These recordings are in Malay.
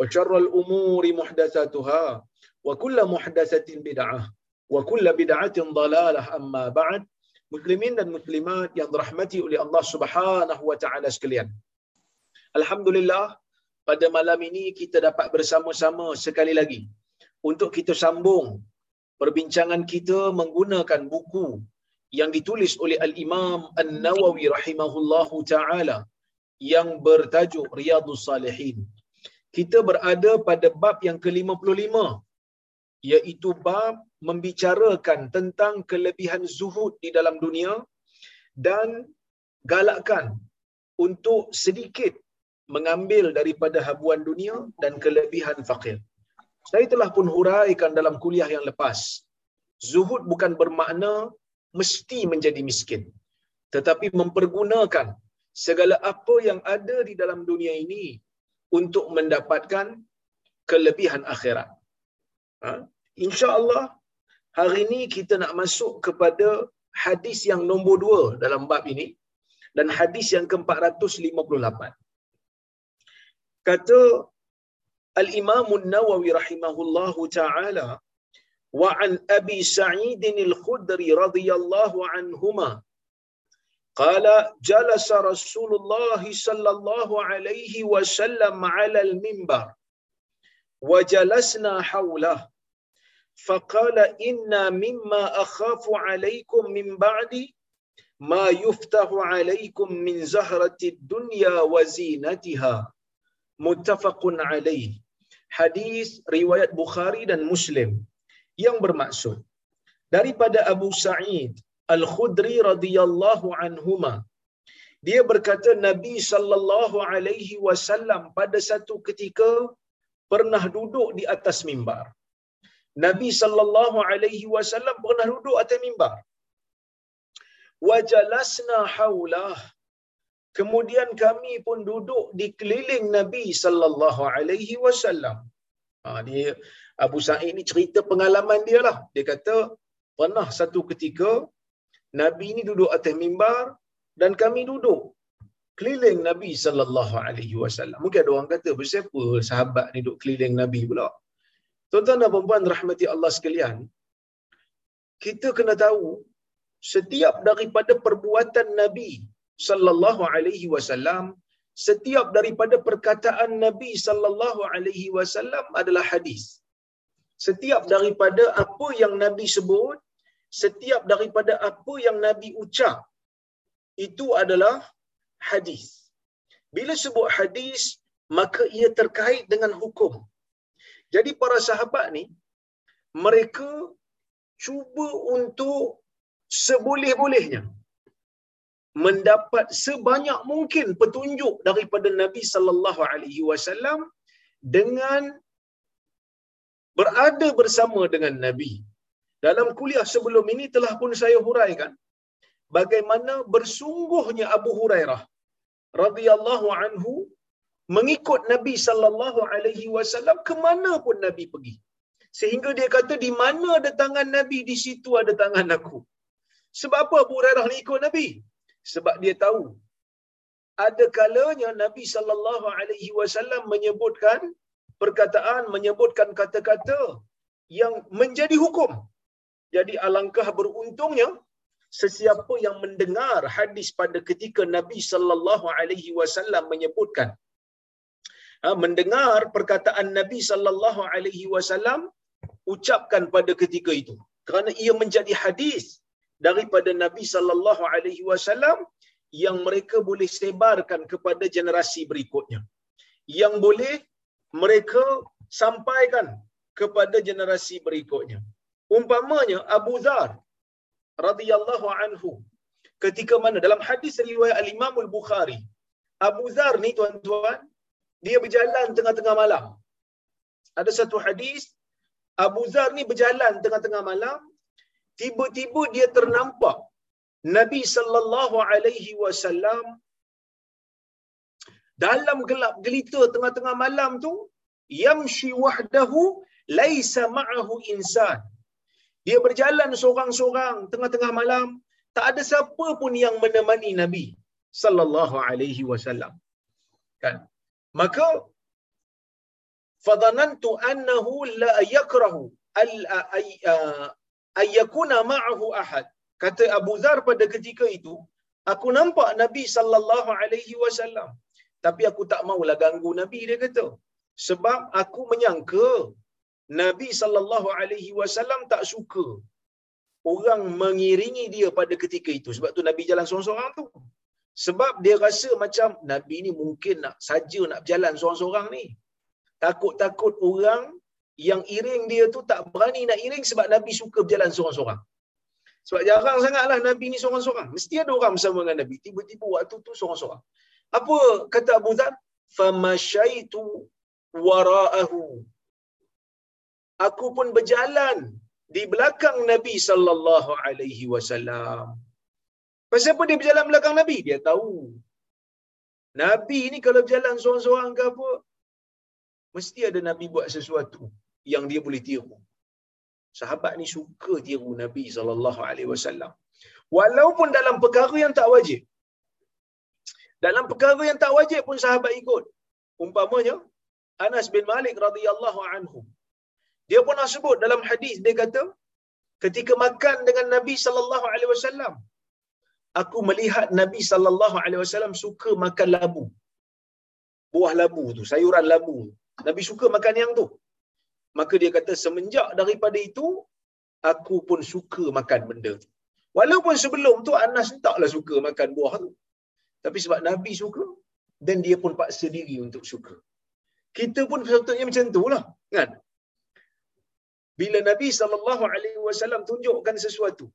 wa syarrul umuri muhdatsatuha wa kullu muhdatsatin bid'ah wa kullu bid'atin بدعة amma ba'd. Muslimin dan muslimat yang dirahmati oleh Allah Subhanahu wa taala sekalian. Alhamdulillah pada malam ini kita dapat bersama-sama sekali lagi untuk kita sambung perbincangan kita menggunakan buku yang ditulis oleh al-Imam An-Nawawi rahimahullahu taala yang bertajuk Riyadhus Salihin kita berada pada bab yang ke-55 iaitu bab membicarakan tentang kelebihan zuhud di dalam dunia dan galakkan untuk sedikit mengambil daripada habuan dunia dan kelebihan fakir. Saya telah pun huraikan dalam kuliah yang lepas. Zuhud bukan bermakna mesti menjadi miskin. Tetapi mempergunakan segala apa yang ada di dalam dunia ini untuk mendapatkan kelebihan akhirat. Ha? InsyaAllah hari ini kita nak masuk kepada hadis yang nombor dua dalam bab ini dan hadis yang ke-458. Kata Al-Imam Nawawi rahimahullahu ta'ala wa an Abi Sa'id al-Khudri radhiyallahu anhuma قال جلس رسول الله صلى الله عليه وسلم على المنبر وجلسنا حوله فقال إنا مما أخاف عليكم من بعد ما يفتح عليكم من زهرة الدنيا وزينتها متفق عليه hadis riwayat Bukhari dan Muslim yang bermaksud daripada Abu Sa'id Al-Khudri radhiyallahu anhuma. Dia berkata Nabi sallallahu alaihi wasallam pada satu ketika pernah duduk di atas mimbar. Nabi sallallahu alaihi wasallam pernah duduk atas mimbar. Wajalasna haulah. Kemudian kami pun duduk di keliling Nabi sallallahu alaihi wasallam. Ha, dia Abu Sa'id ni cerita pengalaman dia lah. Dia kata pernah satu ketika Nabi ni duduk atas mimbar dan kami duduk keliling Nabi sallallahu alaihi wasallam. Mungkin ada orang kata, "Siapa sahabat ni duduk keliling Nabi pula?" Tuan-tuan dan puan rahmati Allah sekalian, kita kena tahu setiap daripada perbuatan Nabi sallallahu alaihi wasallam, setiap daripada perkataan Nabi sallallahu alaihi wasallam adalah hadis. Setiap daripada apa yang Nabi sebut setiap daripada apa yang Nabi ucap itu adalah hadis. Bila sebut hadis, maka ia terkait dengan hukum. Jadi para sahabat ni, mereka cuba untuk seboleh-bolehnya mendapat sebanyak mungkin petunjuk daripada Nabi sallallahu alaihi wasallam dengan berada bersama dengan Nabi dalam kuliah sebelum ini telah pun saya huraikan bagaimana bersungguhnya Abu Hurairah radhiyallahu anhu mengikut Nabi sallallahu alaihi wasallam ke mana pun Nabi pergi. Sehingga dia kata di mana ada tangan Nabi di situ ada tangan aku. Sebab apa Abu Hurairah ni ikut Nabi? Sebab dia tahu ada kalanya Nabi sallallahu alaihi wasallam menyebutkan perkataan menyebutkan kata-kata yang menjadi hukum. Jadi alangkah beruntungnya sesiapa yang mendengar hadis pada ketika Nabi sallallahu alaihi wasallam menyebutkan ha, mendengar perkataan Nabi sallallahu alaihi wasallam ucapkan pada ketika itu. Kerana ia menjadi hadis daripada Nabi sallallahu alaihi wasallam yang mereka boleh sebarkan kepada generasi berikutnya. Yang boleh mereka sampaikan kepada generasi berikutnya umpamanya Abu Dhar radhiyallahu anhu ketika mana dalam hadis riwayat al-Imam al-Bukhari Abu Dhar ni tuan-tuan dia berjalan tengah-tengah malam. Ada satu hadis Abu Dhar ni berjalan tengah-tengah malam tiba-tiba dia ternampak Nabi sallallahu alaihi wasallam dalam gelap gelita tengah-tengah malam tu yamshi wahdahu laisa ma'ahu insan dia berjalan seorang-seorang tengah-tengah malam. Tak ada siapa pun yang menemani Nabi sallallahu alaihi wasallam. Kan? Maka fadanantu annahu la yakrahu al ayyakuna ma'ahu ahad. Kata Abu Zar pada ketika itu aku nampak Nabi sallallahu alaihi wasallam. Tapi aku tak maulah ganggu Nabi dia kata. Sebab aku menyangka Nabi sallallahu alaihi wasallam tak suka orang mengiringi dia pada ketika itu sebab tu Nabi jalan seorang-seorang tu sebab dia rasa macam Nabi ni mungkin nak saja nak berjalan seorang-seorang ni takut-takut orang yang iring dia tu tak berani nak iring sebab Nabi suka berjalan seorang-seorang. Sebab jarang sangatlah Nabi ni seorang-seorang. Mesti ada orang bersama dengan Nabi. Tiba-tiba waktu tu seorang-seorang. Apa kata Abu Dhar? Famashaitu wara'ahu. Aku pun berjalan di belakang Nabi sallallahu alaihi wasallam. Pasal apa dia berjalan belakang Nabi? Dia tahu. Nabi ni kalau berjalan seorang-seorang ke apa, mesti ada Nabi buat sesuatu yang dia boleh tiru. Sahabat ni suka tiru Nabi sallallahu alaihi wasallam. Walaupun dalam perkara yang tak wajib. Dalam perkara yang tak wajib pun sahabat ikut. Umpamanya Anas bin Malik radhiyallahu anhu. Dia pernah sebut dalam hadis dia kata ketika makan dengan Nabi sallallahu alaihi wasallam aku melihat Nabi sallallahu alaihi wasallam suka makan labu. Buah labu tu, sayuran labu. Nabi suka makan yang tu. Maka dia kata semenjak daripada itu aku pun suka makan benda tu. Walaupun sebelum tu Anas taklah suka makan buah tu. Tapi sebab Nabi suka dan dia pun paksa diri untuk suka. Kita pun sepatutnya macam tu lah. Kan? Bila Nabi SAW tunjukkan sesuatu,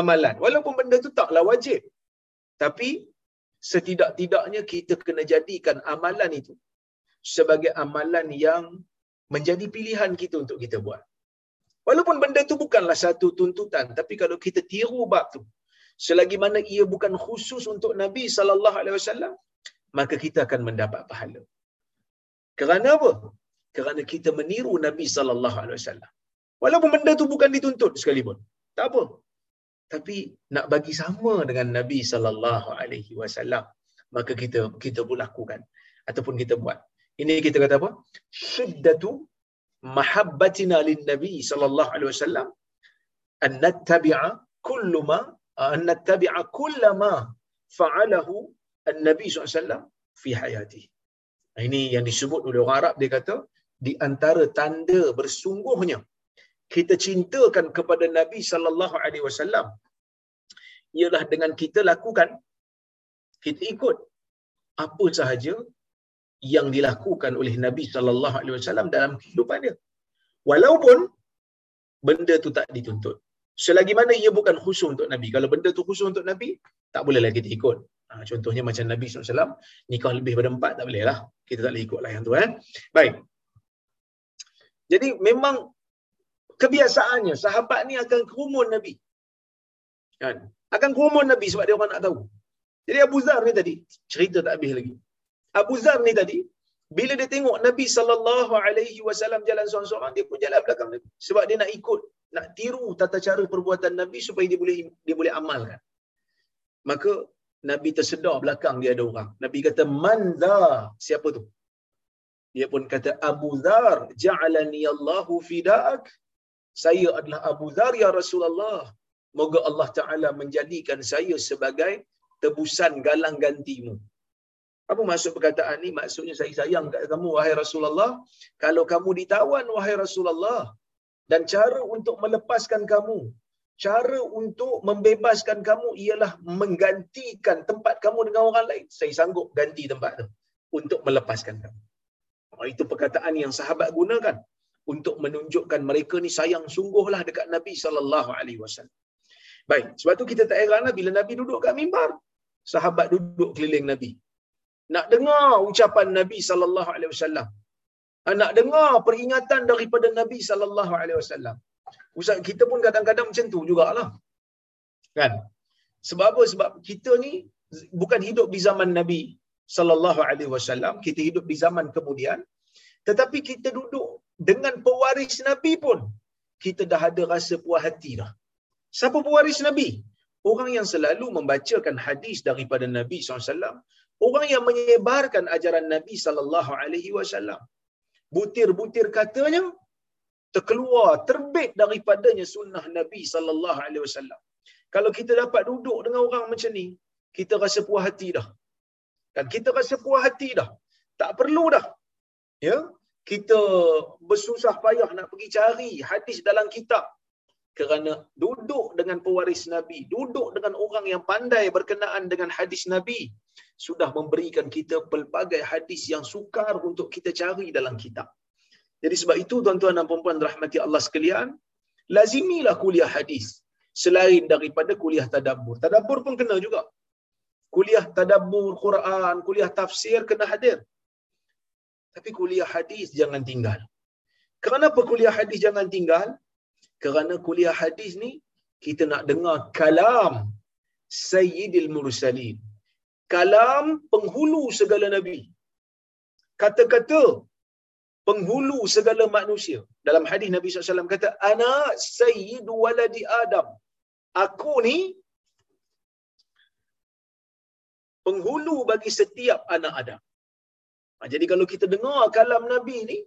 amalan. Walaupun benda tu taklah wajib. Tapi setidak-tidaknya kita kena jadikan amalan itu sebagai amalan yang menjadi pilihan kita untuk kita buat. Walaupun benda tu bukanlah satu tuntutan, tapi kalau kita tiru bab tu, selagi mana ia bukan khusus untuk Nabi sallallahu alaihi wasallam, maka kita akan mendapat pahala. Kerana apa? Kerana kita meniru Nabi sallallahu alaihi wasallam. Walaupun benda tu bukan dituntut sekalipun. Tak apa. Tapi nak bagi sama dengan Nabi sallallahu alaihi wasallam, maka kita kita pun lakukan ataupun kita buat. Ini kita kata apa? Syiddatu mahabbatina lin Nabi sallallahu alaihi wasallam an nattabi'a kullu ma an nattabi'a kullu ma fa'alahu an-nabi sallallahu fi hayati. Ini yang disebut oleh orang Arab dia kata di antara tanda bersungguhnya kita cintakan kepada Nabi sallallahu alaihi wasallam ialah dengan kita lakukan kita ikut apa sahaja yang dilakukan oleh Nabi sallallahu alaihi wasallam dalam kehidupan dia. Walaupun benda tu tak dituntut. Selagi mana ia bukan khusus untuk Nabi. Kalau benda tu khusus untuk Nabi, tak bolehlah kita ikut. Ha, contohnya macam Nabi SAW, nikah lebih pada empat, tak boleh lah. Kita tak boleh ikut lah yang tu. Eh? Baik. Jadi memang kebiasaannya, sahabat ni akan kerumun Nabi. Kan? Akan kerumun Nabi sebab dia orang nak tahu. Jadi Abu Zar ni tadi, cerita tak habis lagi. Abu Zar ni tadi, bila dia tengok Nabi sallallahu alaihi wasallam jalan seorang-seorang, dia pun jalan belakang Nabi sebab dia nak ikut nak tiru tata cara perbuatan Nabi supaya dia boleh dia boleh amalkan. Maka Nabi tersedar belakang dia ada orang. Nabi kata, Man dha? Siapa tu? Dia pun kata, Abu Dhar, ja'alani Allahu fida'ak. Saya adalah Abu Dhar, ya Rasulullah. Moga Allah Ta'ala menjadikan saya sebagai tebusan galang gantimu. Apa maksud perkataan ni? Maksudnya saya sayang kat kamu, wahai Rasulullah. Kalau kamu ditawan, wahai Rasulullah. Dan cara untuk melepaskan kamu, cara untuk membebaskan kamu ialah menggantikan tempat kamu dengan orang lain. Saya sanggup ganti tempat tu untuk melepaskan kamu. Oh, itu perkataan yang sahabat gunakan untuk menunjukkan mereka ni sayang sungguhlah dekat Nabi sallallahu alaihi wasallam. Baik, sebab tu kita tak heranlah bila Nabi duduk kat mimbar, sahabat duduk keliling Nabi. Nak dengar ucapan Nabi sallallahu alaihi wasallam. Nak dengar peringatan daripada Nabi sallallahu alaihi wasallam. Ustaz kita pun kadang-kadang macam tu jugalah. Kan? Sebab apa? Sebab kita ni bukan hidup di zaman Nabi sallallahu alaihi wasallam, kita hidup di zaman kemudian. Tetapi kita duduk dengan pewaris Nabi pun kita dah ada rasa puas hati dah. Siapa pewaris Nabi? Orang yang selalu membacakan hadis daripada Nabi SAW. Orang yang menyebarkan ajaran Nabi sallallahu alaihi wasallam. Butir-butir katanya terkeluar terbit daripadanya sunnah Nabi sallallahu alaihi wasallam. Kalau kita dapat duduk dengan orang macam ni, kita rasa puas hati dah. Dan kita rasa puas hati dah. Tak perlu dah. Ya, kita bersusah payah nak pergi cari hadis dalam kitab kerana duduk dengan pewaris Nabi, duduk dengan orang yang pandai berkenaan dengan hadis Nabi, sudah memberikan kita pelbagai hadis yang sukar untuk kita cari dalam kitab. Jadi sebab itu tuan-tuan dan puan-puan rahmati Allah sekalian, lazimilah kuliah hadis selain daripada kuliah tadabbur. Tadabbur pun kena juga. Kuliah tadabbur Quran, kuliah tafsir kena hadir. Tapi kuliah hadis jangan tinggal. Kenapa kuliah hadis jangan tinggal? Kerana kuliah hadis ni kita nak dengar kalam Sayyidil Mursalin. Kalam penghulu segala nabi. Kata-kata penghulu segala manusia. Dalam hadis Nabi SAW kata, Ana sayyidu waladi Adam. Aku ni penghulu bagi setiap anak Adam. Ha, jadi kalau kita dengar kalam Nabi ni,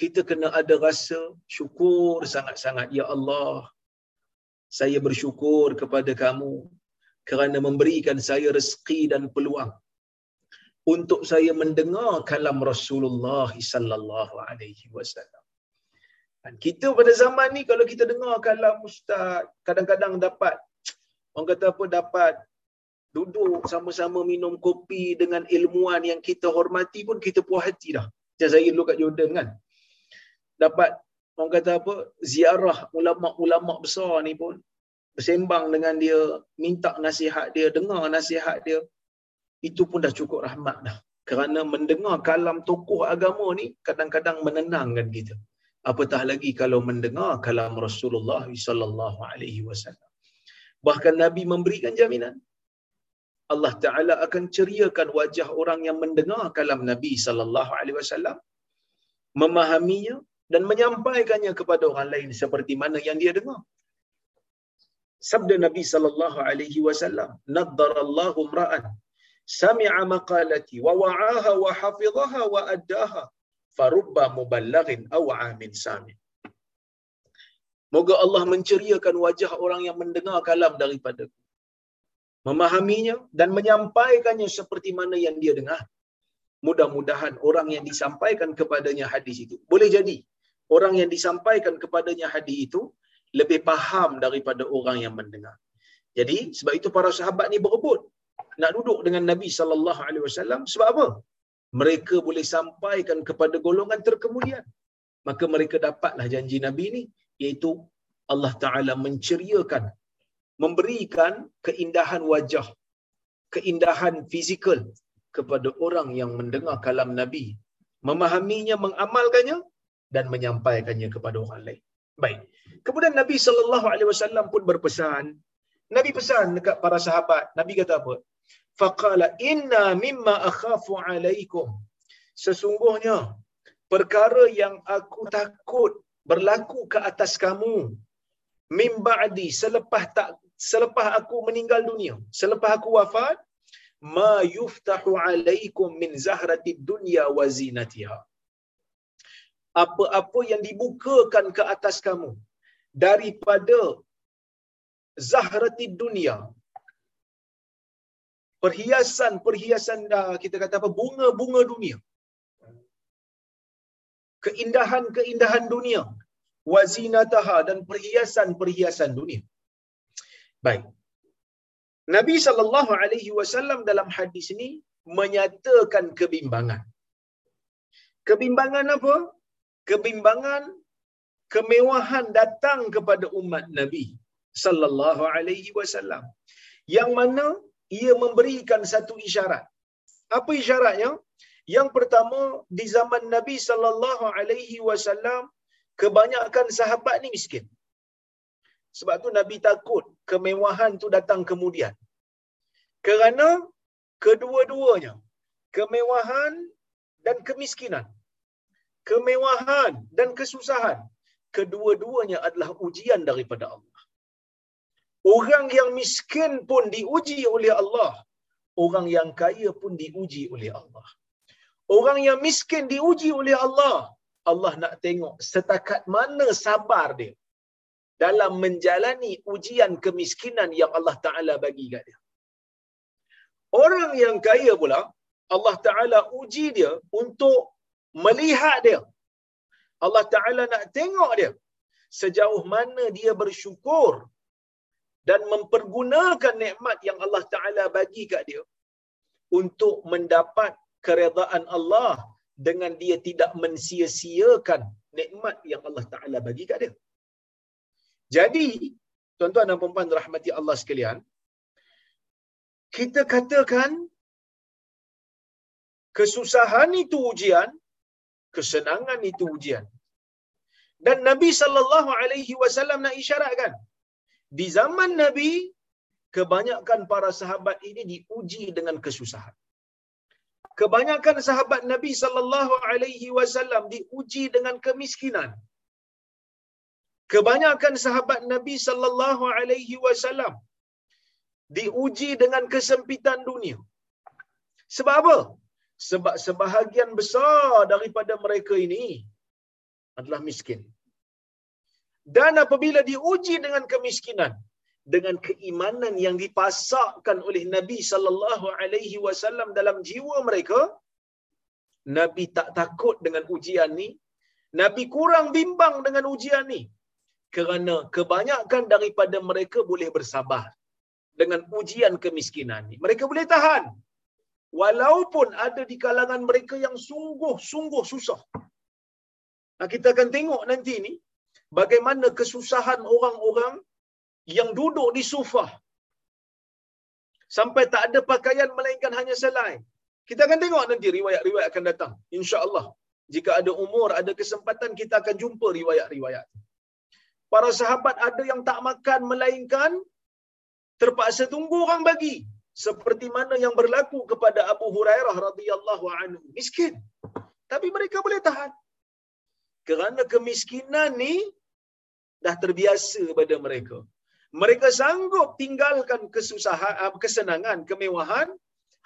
kita kena ada rasa syukur sangat-sangat. Ya Allah, saya bersyukur kepada kamu kerana memberikan saya rezeki dan peluang untuk saya mendengar kalam Rasulullah sallallahu alaihi wasallam. Dan kita pada zaman ni kalau kita dengar kalam ustaz, kadang-kadang dapat orang kata apa dapat duduk sama-sama minum kopi dengan ilmuwan yang kita hormati pun kita puas hati dah. Macam saya dulu kat Jordan kan. Dapat orang kata apa ziarah ulama-ulama besar ni pun bersembang dengan dia, minta nasihat dia, dengar nasihat dia itu pun dah cukup rahmat dah. Kerana mendengar kalam tokoh agama ni kadang-kadang menenangkan kita. Apatah lagi kalau mendengar kalam Rasulullah sallallahu alaihi wasallam. Bahkan Nabi memberikan jaminan Allah Taala akan ceriakan wajah orang yang mendengar kalam Nabi sallallahu alaihi wasallam memahaminya dan menyampaikannya kepada orang lain seperti mana yang dia dengar. Sabda Nabi sallallahu alaihi wasallam, "Naddarallahu imra'an sami'a maqalati wa wa'aha wa hafizaha wa addaha farubba muballighin aw 'amin sami Moga Allah menceriakan wajah orang yang mendengar kalam daripada memahaminya dan menyampaikannya seperti mana yang dia dengar. Mudah-mudahan orang yang disampaikan kepadanya hadis itu boleh jadi orang yang disampaikan kepadanya hadis itu lebih faham daripada orang yang mendengar. Jadi sebab itu para sahabat ni berebut nak duduk dengan Nabi sallallahu alaihi wasallam sebab apa? Mereka boleh sampaikan kepada golongan terkemudian. Maka mereka dapatlah janji Nabi ni iaitu Allah Taala menceriakan memberikan keindahan wajah, keindahan fizikal kepada orang yang mendengar kalam Nabi, memahaminya, mengamalkannya dan menyampaikannya kepada orang lain. Baik. Kemudian Nabi sallallahu alaihi wasallam pun berpesan. Nabi pesan dekat para sahabat. Nabi kata apa? faqala inna mimma akhafu alaikum sesungguhnya perkara yang aku takut berlaku ke atas kamu min ba'di selepas tak selepas aku meninggal dunia selepas aku wafat ma yuftahu alaikum min zahrati dunya wa zinatiha. Apa-apa yang dibukakan ke atas kamu daripada zahrati dunia perhiasan-perhiasan dah kita kata apa bunga-bunga dunia keindahan-keindahan dunia wazinataha dan perhiasan-perhiasan dunia baik. Nabi sallallahu alaihi wasallam dalam hadis ini menyatakan kebimbangan. Kebimbangan apa? Kebimbangan kemewahan datang kepada umat Nabi sallallahu alaihi wasallam. Yang mana ia memberikan satu isyarat. Apa isyaratnya? Yang pertama di zaman Nabi sallallahu alaihi wasallam kebanyakan sahabat ni miskin. Sebab tu Nabi takut kemewahan tu datang kemudian. Kerana kedua-duanya kemewahan dan kemiskinan. Kemewahan dan kesusahan kedua-duanya adalah ujian daripada Allah. Orang yang miskin pun diuji oleh Allah. Orang yang kaya pun diuji oleh Allah. Orang yang miskin diuji oleh Allah. Allah nak tengok setakat mana sabar dia dalam menjalani ujian kemiskinan yang Allah Ta'ala bagi kat dia. Orang yang kaya pula, Allah Ta'ala uji dia untuk melihat dia. Allah Ta'ala nak tengok dia sejauh mana dia bersyukur dan mempergunakan nikmat yang Allah Ta'ala bagi kat dia untuk mendapat keredaan Allah dengan dia tidak mensia-siakan nikmat yang Allah Taala bagi kat dia. Jadi, tuan-tuan dan puan-puan rahmati Allah sekalian, kita katakan kesusahan itu ujian, kesenangan itu ujian. Dan Nabi sallallahu alaihi wasallam nak isyaratkan di zaman Nabi kebanyakan para sahabat ini diuji dengan kesusahan kebanyakan sahabat Nabi sallallahu alaihi wasallam diuji dengan kemiskinan. Kebanyakan sahabat Nabi sallallahu alaihi wasallam diuji dengan kesempitan dunia. Sebab apa? Sebab sebahagian besar daripada mereka ini adalah miskin. Dan apabila diuji dengan kemiskinan, dengan keimanan yang dipasakkan oleh Nabi sallallahu alaihi wasallam dalam jiwa mereka Nabi tak takut dengan ujian ni Nabi kurang bimbang dengan ujian ni kerana kebanyakan daripada mereka boleh bersabar dengan ujian kemiskinan ni mereka boleh tahan walaupun ada di kalangan mereka yang sungguh-sungguh susah nah, kita akan tengok nanti ni bagaimana kesusahan orang-orang yang duduk di sufah sampai tak ada pakaian melainkan hanya selai. Kita akan tengok nanti riwayat-riwayat akan datang. InsyaAllah. Jika ada umur, ada kesempatan, kita akan jumpa riwayat-riwayat. Para sahabat ada yang tak makan melainkan terpaksa tunggu orang bagi. Seperti mana yang berlaku kepada Abu Hurairah radhiyallahu anhu. Miskin. Tapi mereka boleh tahan. Kerana kemiskinan ni dah terbiasa pada mereka mereka sanggup tinggalkan kesusahan ah, kesenangan kemewahan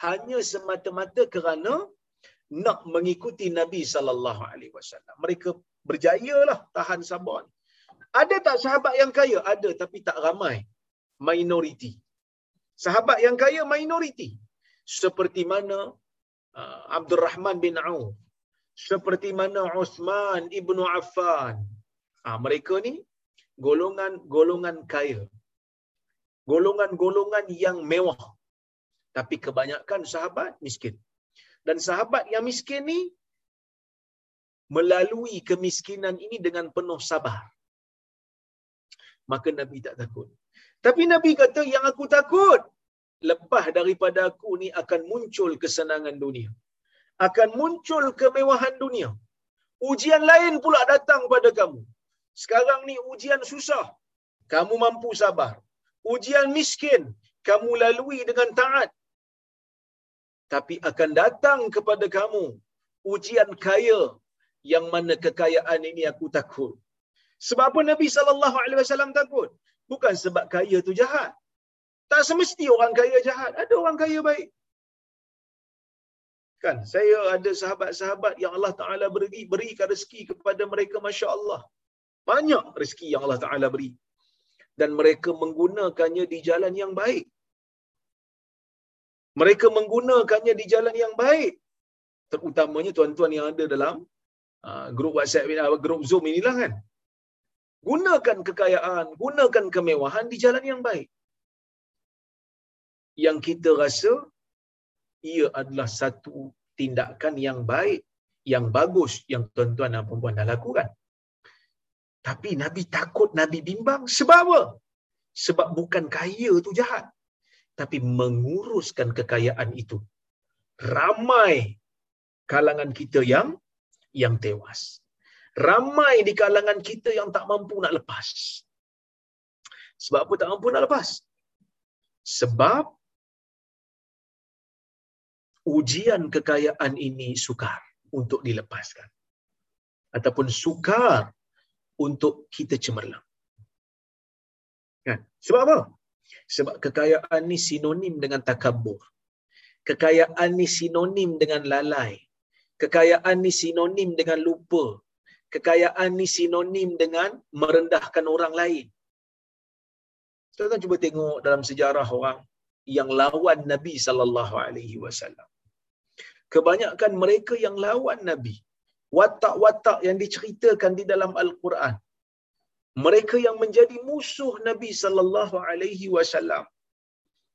hanya semata-mata kerana nak mengikuti Nabi sallallahu alaihi wasallam mereka berjayalah tahan sabar ada tak sahabat yang kaya ada tapi tak ramai minoriti sahabat yang kaya minoriti seperti mana uh, Abdul Rahman bin Auf seperti mana Uthman ibnu Affan ah mereka ni golongan-golongan kaya. Golongan-golongan yang mewah. Tapi kebanyakan sahabat miskin. Dan sahabat yang miskin ni melalui kemiskinan ini dengan penuh sabar. Maka Nabi tak takut. Tapi Nabi kata yang aku takut lepas daripada aku ni akan muncul kesenangan dunia. Akan muncul kemewahan dunia. Ujian lain pula datang pada kamu. Sekarang ni ujian susah. Kamu mampu sabar. Ujian miskin. Kamu lalui dengan taat. Tapi akan datang kepada kamu ujian kaya yang mana kekayaan ini aku takut. Sebab apa Nabi sallallahu alaihi wasallam takut? Bukan sebab kaya tu jahat. Tak semesti orang kaya jahat. Ada orang kaya baik. Kan, saya ada sahabat-sahabat yang Allah Ta'ala beri, berikan rezeki kepada mereka, Masya Allah. Banyak rezeki yang Allah Ta'ala beri. Dan mereka menggunakannya di jalan yang baik. Mereka menggunakannya di jalan yang baik. Terutamanya tuan-tuan yang ada dalam uh, grup WhatsApp, uh, grup Zoom inilah kan. Gunakan kekayaan, gunakan kemewahan di jalan yang baik. Yang kita rasa ia adalah satu tindakan yang baik, yang bagus, yang tuan-tuan dan puan dah lakukan. Tapi Nabi takut, Nabi bimbang. Sebab apa? Sebab bukan kaya tu jahat. Tapi menguruskan kekayaan itu. Ramai kalangan kita yang yang tewas. Ramai di kalangan kita yang tak mampu nak lepas. Sebab apa tak mampu nak lepas? Sebab ujian kekayaan ini sukar untuk dilepaskan. Ataupun sukar untuk kita cemerlang. Kan? Sebab apa? Sebab kekayaan ni sinonim dengan takabur. Kekayaan ni sinonim dengan lalai. Kekayaan ni sinonim dengan lupa. Kekayaan ni sinonim dengan merendahkan orang lain. Kita cuba tengok dalam sejarah orang yang lawan Nabi sallallahu alaihi wasallam. Kebanyakan mereka yang lawan Nabi, watak-watak yang diceritakan di dalam Al-Quran, mereka yang menjadi musuh Nabi sallallahu alaihi wasallam.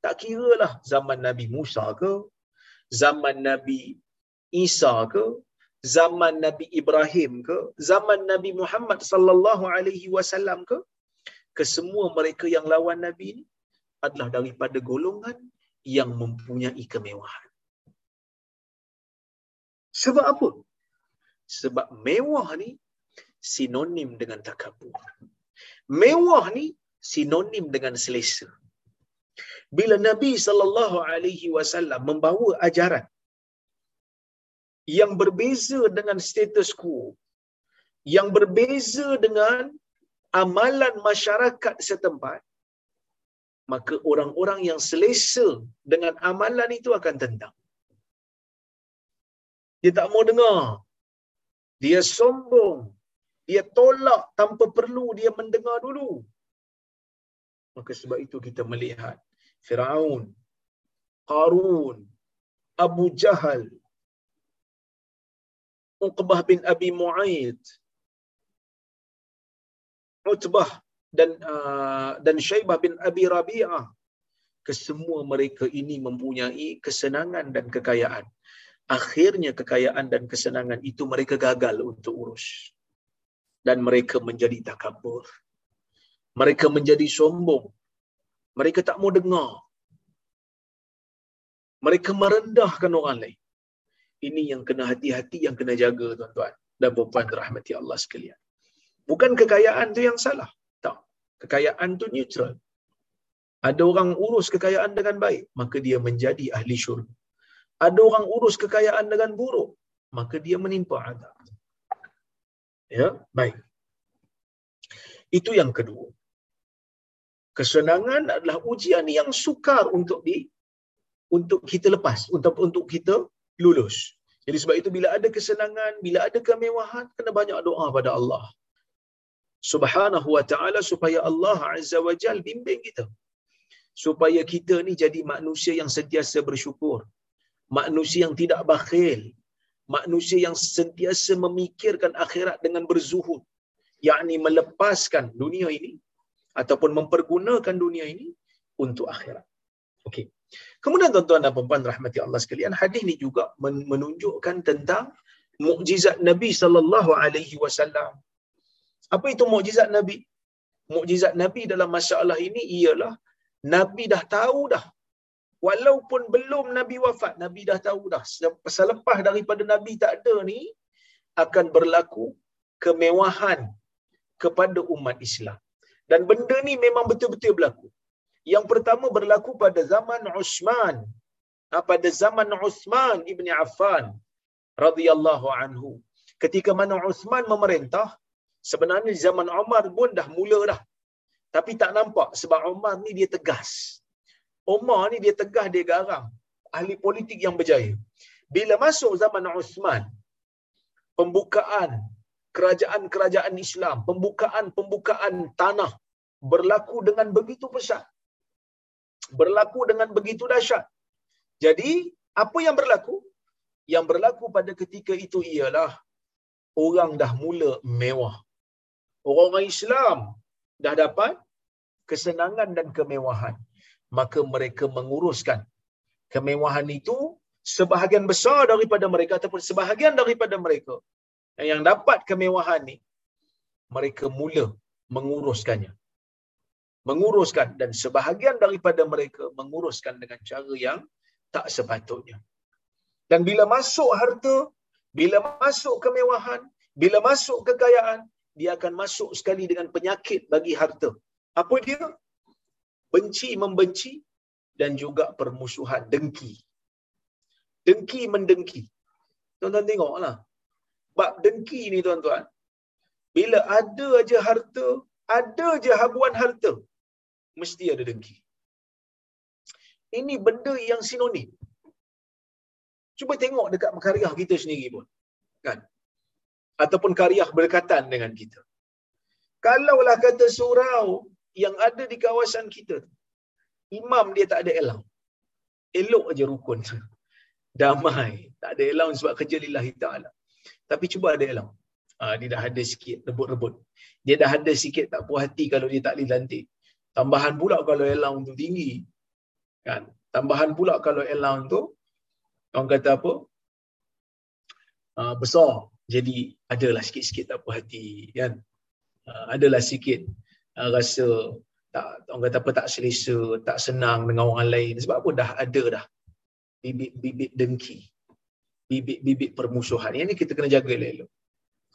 Tak kiralah zaman Nabi Musa ke, zaman Nabi Isa ke, zaman Nabi Ibrahim ke, zaman Nabi Muhammad sallallahu alaihi wasallam ke, kesemua mereka yang lawan Nabi ini adalah daripada golongan yang mempunyai kemewahan. Sebab apa? Sebab mewah ni sinonim dengan takabur. Mewah ni sinonim dengan selesa. Bila Nabi sallallahu alaihi wasallam membawa ajaran yang berbeza dengan status quo, yang berbeza dengan amalan masyarakat setempat, maka orang-orang yang selesa dengan amalan itu akan tentang. Dia tak mau dengar. Dia sombong. Dia tolak tanpa perlu dia mendengar dulu. Maka sebab itu kita melihat Firaun, Qarun, Abu Jahal, Uqbah bin Abi Mu'aid, Utbah dan uh, dan Syaibah bin Abi Rabi'ah. Kesemua mereka ini mempunyai kesenangan dan kekayaan. Akhirnya kekayaan dan kesenangan itu mereka gagal untuk urus. Dan mereka menjadi takabur. Mereka menjadi sombong. Mereka tak mau dengar. Mereka merendahkan orang lain. Ini yang kena hati-hati, yang kena jaga tuan-tuan. Dan perempuan rahmati Allah sekalian. Bukan kekayaan tu yang salah. Tak. Kekayaan tu neutral. Ada orang urus kekayaan dengan baik, maka dia menjadi ahli syurga. Ada orang urus kekayaan dengan buruk, maka dia menimpa azab. Ya, baik. Itu yang kedua. Kesenangan adalah ujian yang sukar untuk di untuk kita lepas, untuk untuk kita lulus. Jadi sebab itu bila ada kesenangan, bila ada kemewahan, kena banyak doa pada Allah. Subhanahu wa ta'ala supaya Allah Azza wa Jal bimbing kita. Supaya kita ni jadi manusia yang sentiasa bersyukur. Manusia yang tidak bakhil. Manusia yang sentiasa memikirkan akhirat dengan berzuhud. yakni melepaskan dunia ini ataupun mempergunakan dunia ini untuk akhirat. Okey. Kemudian tuan-tuan dan puan rahmati Allah sekalian, hadis ini juga menunjukkan tentang mukjizat Nabi sallallahu alaihi wasallam apa itu mukjizat Nabi? Mukjizat Nabi dalam masalah ini ialah Nabi dah tahu dah. Walaupun belum Nabi wafat, Nabi dah tahu dah. Selepas daripada Nabi tak ada ni, akan berlaku kemewahan kepada umat Islam. Dan benda ni memang betul-betul berlaku. Yang pertama berlaku pada zaman Uthman. Ha, pada zaman Uthman ibni Affan radhiyallahu anhu. Ketika mana Uthman memerintah, sebenarnya zaman Umar pun dah mula dah. Tapi tak nampak sebab Umar ni dia tegas. Umar ni dia tegas, dia garang. Ahli politik yang berjaya. Bila masuk zaman Uthman, pembukaan kerajaan-kerajaan Islam, pembukaan-pembukaan tanah berlaku dengan begitu besar. Berlaku dengan begitu dahsyat. Jadi, apa yang berlaku? Yang berlaku pada ketika itu ialah orang dah mula mewah. Orang-orang Islam dah dapat kesenangan dan kemewahan. Maka mereka menguruskan kemewahan itu sebahagian besar daripada mereka ataupun sebahagian daripada mereka yang dapat kemewahan ni mereka mula menguruskannya menguruskan dan sebahagian daripada mereka menguruskan dengan cara yang tak sepatutnya. Dan bila masuk harta bila masuk kemewahan bila masuk kekayaan dia akan masuk sekali dengan penyakit bagi harta. Apa dia? Benci membenci dan juga permusuhan dengki. Dengki mendengki. Tuan-tuan tengoklah. Bab dengki ni tuan-tuan. Bila ada aja harta ada aja habuan harta mesti ada dengki. Ini benda yang sinonim. Cuba tengok dekat karya kita sendiri pun kan? Ataupun karya berdekatan dengan kita. Kalaulah kata surau yang ada di kawasan kita imam dia tak ada elang elok aja rukun. Damai. Tak ada elang sebab kerja lillahi ta'ala. Tapi cuba ada elang ha, dia dah ada sikit rebut-rebut. Dia dah ada sikit tak puas hati kalau dia tak boleh lantik tambahan pula kalau elang tu tinggi. Kan? Tambahan pula kalau elang tu orang kata apa? Uh, besar. Jadi adalah sikit-sikit tak puas hati kan? Uh, adalah sikit uh, rasa tak orang kata apa tak selesa tak senang dengan orang lain. Sebab apa? Dah ada dah. Bibit-bibit dengki. Bibit-bibit permusuhan. Ini kita kena jaga elok-elok.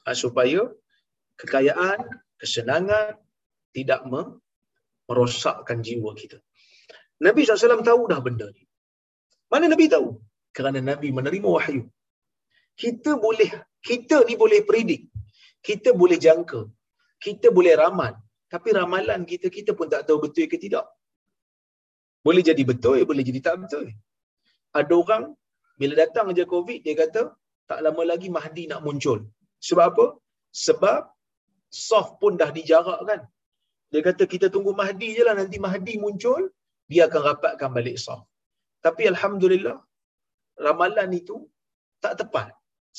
Uh, supaya kekayaan kesenangan tidak merosakkan jiwa kita. Nabi SAW tahu dah benda ni. Mana Nabi tahu? Kerana Nabi menerima wahyu. Kita boleh kita ni boleh predik kita boleh jangka. Kita boleh ramal. Tapi ramalan kita kita pun tak tahu betul ke tidak. Boleh jadi betul boleh jadi tak betul. Ada orang bila datang aja covid dia kata tak lama lagi Mahdi nak muncul. Sebab apa? Sebab soft pun dah dijarak kan dia kata kita tunggu Mahdi je lah nanti Mahdi muncul dia akan rapatkan balik soft tapi Alhamdulillah ramalan itu tak tepat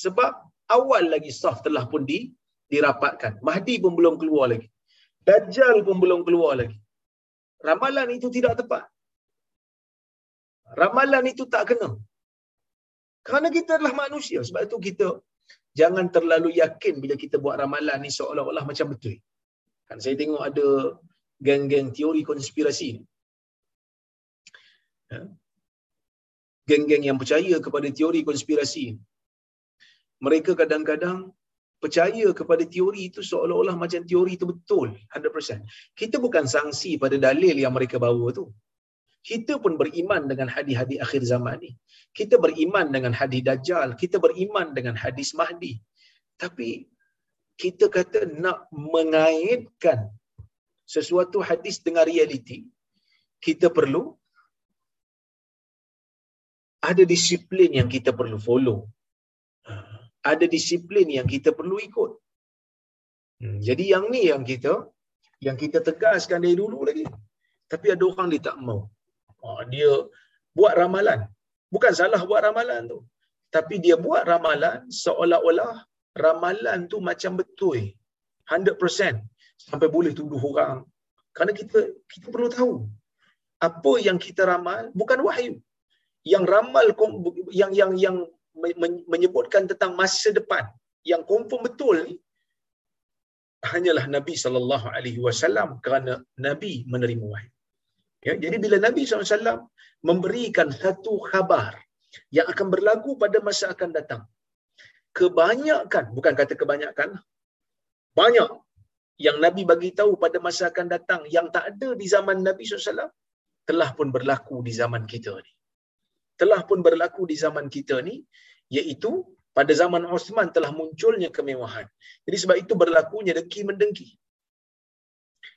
sebab awal lagi soft telah pun di, dirapatkan Mahdi pun belum keluar lagi Dajjal pun belum keluar lagi ramalan itu tidak tepat ramalan itu tak kena. Kerana kita adalah manusia. Sebab itu kita jangan terlalu yakin bila kita buat ramalan ni seolah-olah macam betul. Kan saya tengok ada geng-geng teori konspirasi. Ya. Geng-geng yang percaya kepada teori konspirasi. Mereka kadang-kadang percaya kepada teori itu seolah-olah macam teori itu betul 100%. Kita bukan sangsi pada dalil yang mereka bawa tu kita pun beriman dengan hadis-hadis akhir zaman ni. Kita beriman dengan hadis Dajjal, kita beriman dengan hadis Mahdi. Tapi kita kata nak mengaitkan sesuatu hadis dengan realiti, kita perlu ada disiplin yang kita perlu follow. Ada disiplin yang kita perlu ikut. Hmm, jadi yang ni yang kita yang kita tegaskan dari dulu lagi. Tapi ada orang dia tak mau. Ha, dia buat ramalan. Bukan salah buat ramalan tu. Tapi dia buat ramalan seolah-olah ramalan tu macam betul. 100%. Sampai boleh tuduh orang. Kerana kita kita perlu tahu. Apa yang kita ramal bukan wahyu. Yang ramal yang yang yang menyebutkan tentang masa depan yang confirm betul ni hanyalah Nabi sallallahu alaihi wasallam kerana Nabi menerima wahyu. Ya, jadi bila Nabi SAW memberikan satu khabar yang akan berlaku pada masa akan datang. Kebanyakan, bukan kata kebanyakan, banyak yang Nabi bagi tahu pada masa akan datang yang tak ada di zaman Nabi SAW telah pun berlaku di zaman kita ni. Telah pun berlaku di zaman kita ni iaitu pada zaman Osman telah munculnya kemewahan. Jadi sebab itu berlakunya dengki mendengki.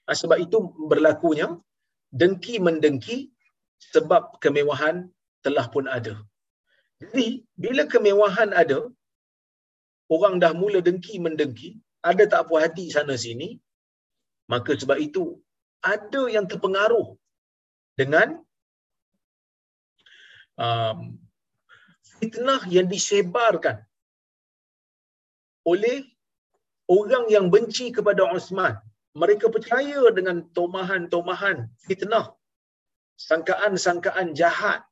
Ah, sebab itu berlakunya dengki mendengki sebab kemewahan telah pun ada. Jadi bila kemewahan ada, orang dah mula dengki mendengki, ada tak puas hati sana sini, maka sebab itu ada yang terpengaruh dengan um, fitnah yang disebarkan oleh orang yang benci kepada Osman. Mereka percaya dengan tomahan-tomahan fitnah, sangkaan-sangkaan jahat.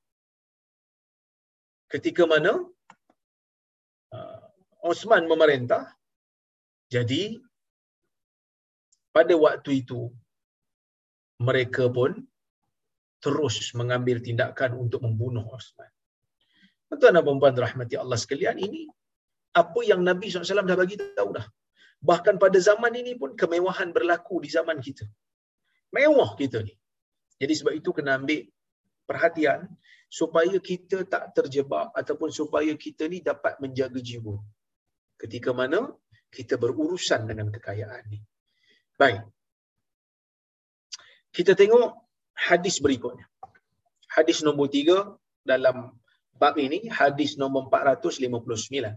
Ketika mana Osman memerintah, jadi pada waktu itu mereka pun terus mengambil tindakan untuk membunuh Osman. Tuan-tuan dan puan rahmati Allah sekalian, ini apa yang Nabi SAW dah bagi tahu dah. Bahkan pada zaman ini pun kemewahan berlaku di zaman kita. Mewah kita ni. Jadi sebab itu kena ambil perhatian supaya kita tak terjebak ataupun supaya kita ni dapat menjaga jiwa ketika mana kita berurusan dengan kekayaan ni. Baik. Kita tengok hadis berikutnya. Hadis nombor tiga dalam bab ini, hadis nombor 459.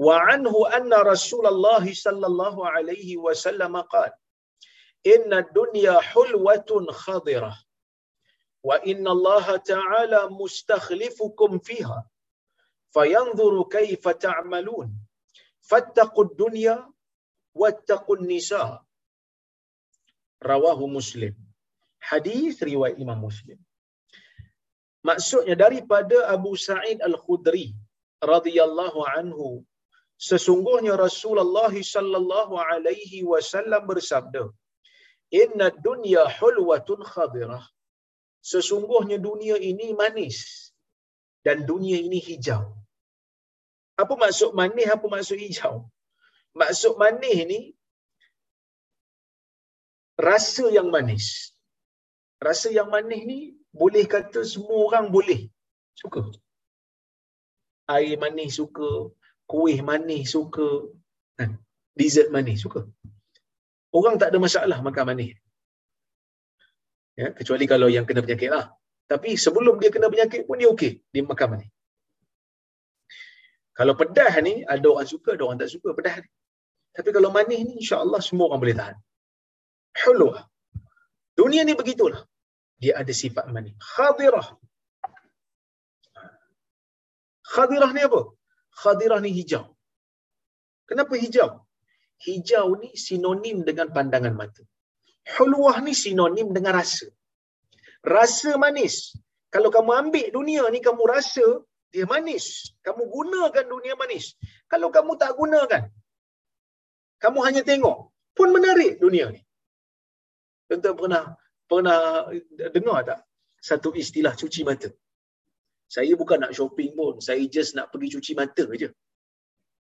وَعَنْهُ أَنَّ رَسُولَ اللَّهِ صَلَّى اللَّهُ عَلَيْهِ وَسَلَّمَ قَالْ إِنَّ الدُّنْيَا حُلْوَةٌ خَضِرَةٌ وَإِنَّ اللَّهَ تَعَالَى مُسْتَخْلِفُكُمْ فِيهَا فَيَنْظُرُ كَيْفَ تَعْمَلُونَ fattaqud dunya wattaqun nisa. Rawahu muslim. Hadis riwayat imam muslim. Maksudnya daripada abu sa'id al-khudri radhiyallahu anhu sesungguhnya rasulullah sallallahu alaihi wasallam bersabda inna dunya hulwatun khadirah. Sesungguhnya dunia ini manis dan dunia ini hijau. Apa maksud manis, apa maksud hijau? Maksud manis ni rasa yang manis. Rasa yang manis ni boleh kata semua orang boleh suka. Air manis suka, kuih manis suka, kan? dessert manis suka. Orang tak ada masalah makan manis. Ya, kecuali kalau yang kena penyakit lah. Tapi sebelum dia kena penyakit pun dia okey, dia makan manis. Kalau pedas ni, ada orang suka, ada orang tak suka pedas ni. Tapi kalau manis ni, insya-Allah semua orang boleh tahan. Hulwa. Dunia ni begitulah. Dia ada sifat manis. Khadirah. Khadirah ni apa? Khadirah ni hijau. Kenapa hijau? Hijau ni sinonim dengan pandangan mata. Hulwah ni sinonim dengan rasa. Rasa manis. Kalau kamu ambil dunia ni, kamu rasa dia manis. Kamu gunakan dunia manis. Kalau kamu tak gunakan, kamu hanya tengok, pun menarik dunia ni. Tuan-tuan pernah pernah dengar tak satu istilah cuci mata? Saya bukan nak shopping pun, saya just nak pergi cuci mata je.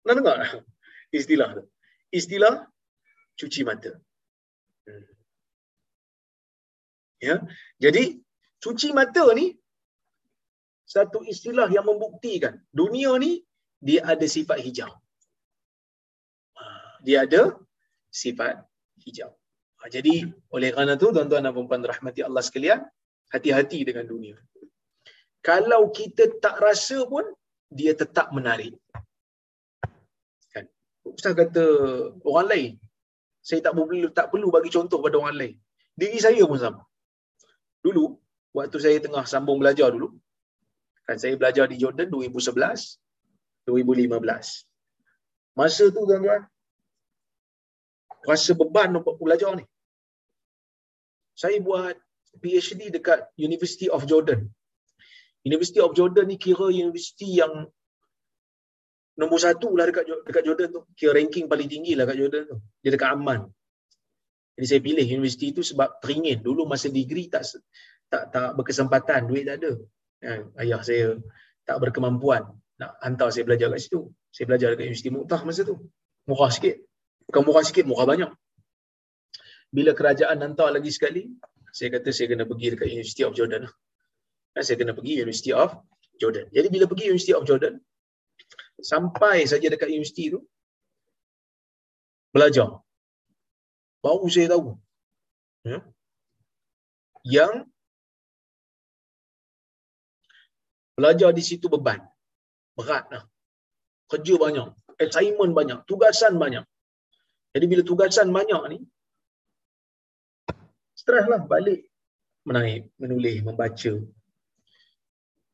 Pernah dengar tak istilah tu? Istilah cuci mata. Hmm. Ya. Jadi cuci mata ni satu istilah yang membuktikan dunia ni dia ada sifat hijau. Ha, dia ada sifat hijau. Ha, jadi oleh kerana tu tuan-tuan dan puan rahmati Allah sekalian, hati-hati dengan dunia. Kalau kita tak rasa pun dia tetap menarik. Kan? Ustaz kata orang lain, saya tak perlu tak perlu bagi contoh pada orang lain. Diri saya pun sama dulu waktu saya tengah sambung belajar dulu kan saya belajar di Jordan 2011 2015 masa tu tuan-tuan rasa beban untuk belajar ni saya buat PhD dekat University of Jordan University of Jordan ni kira universiti yang nombor satu lah dekat, dekat Jordan tu. Kira ranking paling tinggi lah dekat Jordan tu. Dia dekat Amman. Jadi saya pilih universiti itu sebab teringin. Dulu masa degree tak tak tak berkesempatan, duit tak ada. Ya, ayah saya tak berkemampuan nak hantar saya belajar kat situ. Saya belajar dekat Universiti Muqtah masa tu. Murah sikit. Bukan murah sikit, murah banyak. Bila kerajaan hantar lagi sekali, saya kata saya kena pergi dekat University of Jordan. Ya, saya kena pergi University of Jordan. Jadi bila pergi University of Jordan, sampai saja dekat universiti tu, belajar baru saya tahu Ya. Yang belajar di situ beban. Berat lah. Kerja banyak. Assignment banyak. Tugasan banyak. Jadi bila tugasan banyak ni, stres lah balik menaik, menulis, membaca.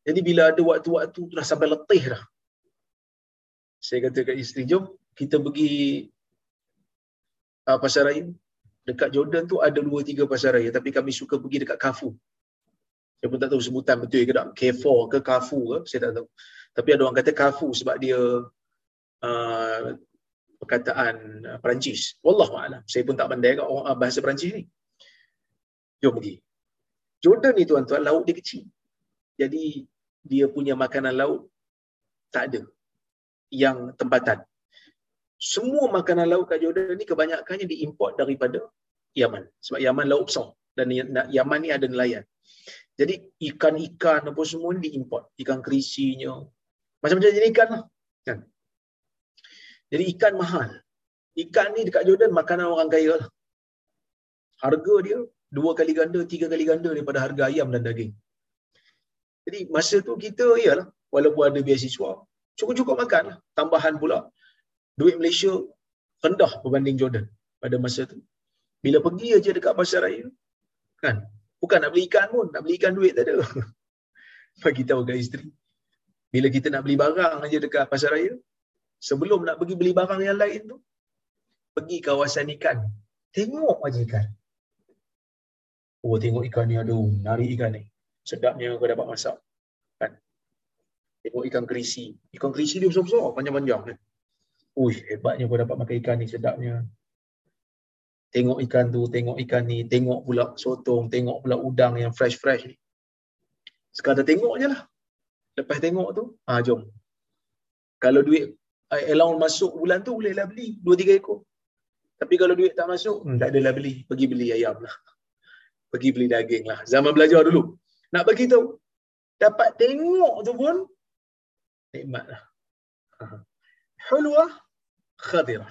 Jadi bila ada waktu-waktu tu dah sampai letih dah. Saya kata kat isteri, jom kita pergi uh, pasar raya. Dekat Jordan tu ada dua tiga pasar raya tapi kami suka pergi dekat Kafu. Saya pun tak tahu sebutan betul ke tak. K4 ke Kafu ke, saya tak tahu. Tapi ada orang kata Kafu sebab dia uh, perkataan uh, Perancis. Wallahualam. Saya pun tak pandai kat uh, bahasa Perancis ni. Jom pergi. Jordan ni tuan-tuan, laut dia kecil. Jadi dia punya makanan laut tak ada yang tempatan. Semua makanan laut kat Jordan ni kebanyakannya diimport daripada Yaman. Sebab Yaman laut besar dan Yaman ni ada nelayan. Jadi ikan-ikan apa semua ni diimport. Ikan kerisinya. Macam-macam jenis ikan lah. Kan? Jadi ikan mahal. Ikan ni dekat Jordan makanan orang kaya lah. Harga dia dua kali ganda, tiga kali ganda daripada harga ayam dan daging. Jadi masa tu kita, iyalah, walaupun ada beasiswa, cukup-cukup makan lah. Tambahan pula, duit Malaysia rendah berbanding Jordan pada masa tu. Bila pergi aja dekat pasar raya, kan? Bukan nak beli ikan pun, nak beli ikan duit tak ada. Bagi tahu kat isteri. Bila kita nak beli barang aja dekat pasar raya, sebelum nak pergi beli barang yang lain tu, pergi kawasan ikan. Tengok aja ikan. Oh tengok ikan ni aduh, nari ikan ni. Sedapnya kau dapat masak. Kan? Tengok ikan kerisi. Ikan kerisi dia besar-besar, panjang-panjang. Ui, hebatnya kau dapat makan ikan ni, sedapnya. Tengok ikan tu, tengok ikan ni, tengok pula sotong, tengok pula udang yang fresh-fresh ni. Sekadar tengok je lah. Lepas tengok tu, ah jom. Kalau duit eh, allowance masuk bulan tu, bolehlah beli. Dua, tiga ekor. Tapi kalau duit tak masuk, hmm, tak adalah beli. Pergi beli ayam lah pergi beli daging lah. Zaman belajar dulu. Nak bagi tahu. Dapat tengok tu pun nikmat lah. Hulwah khadirah.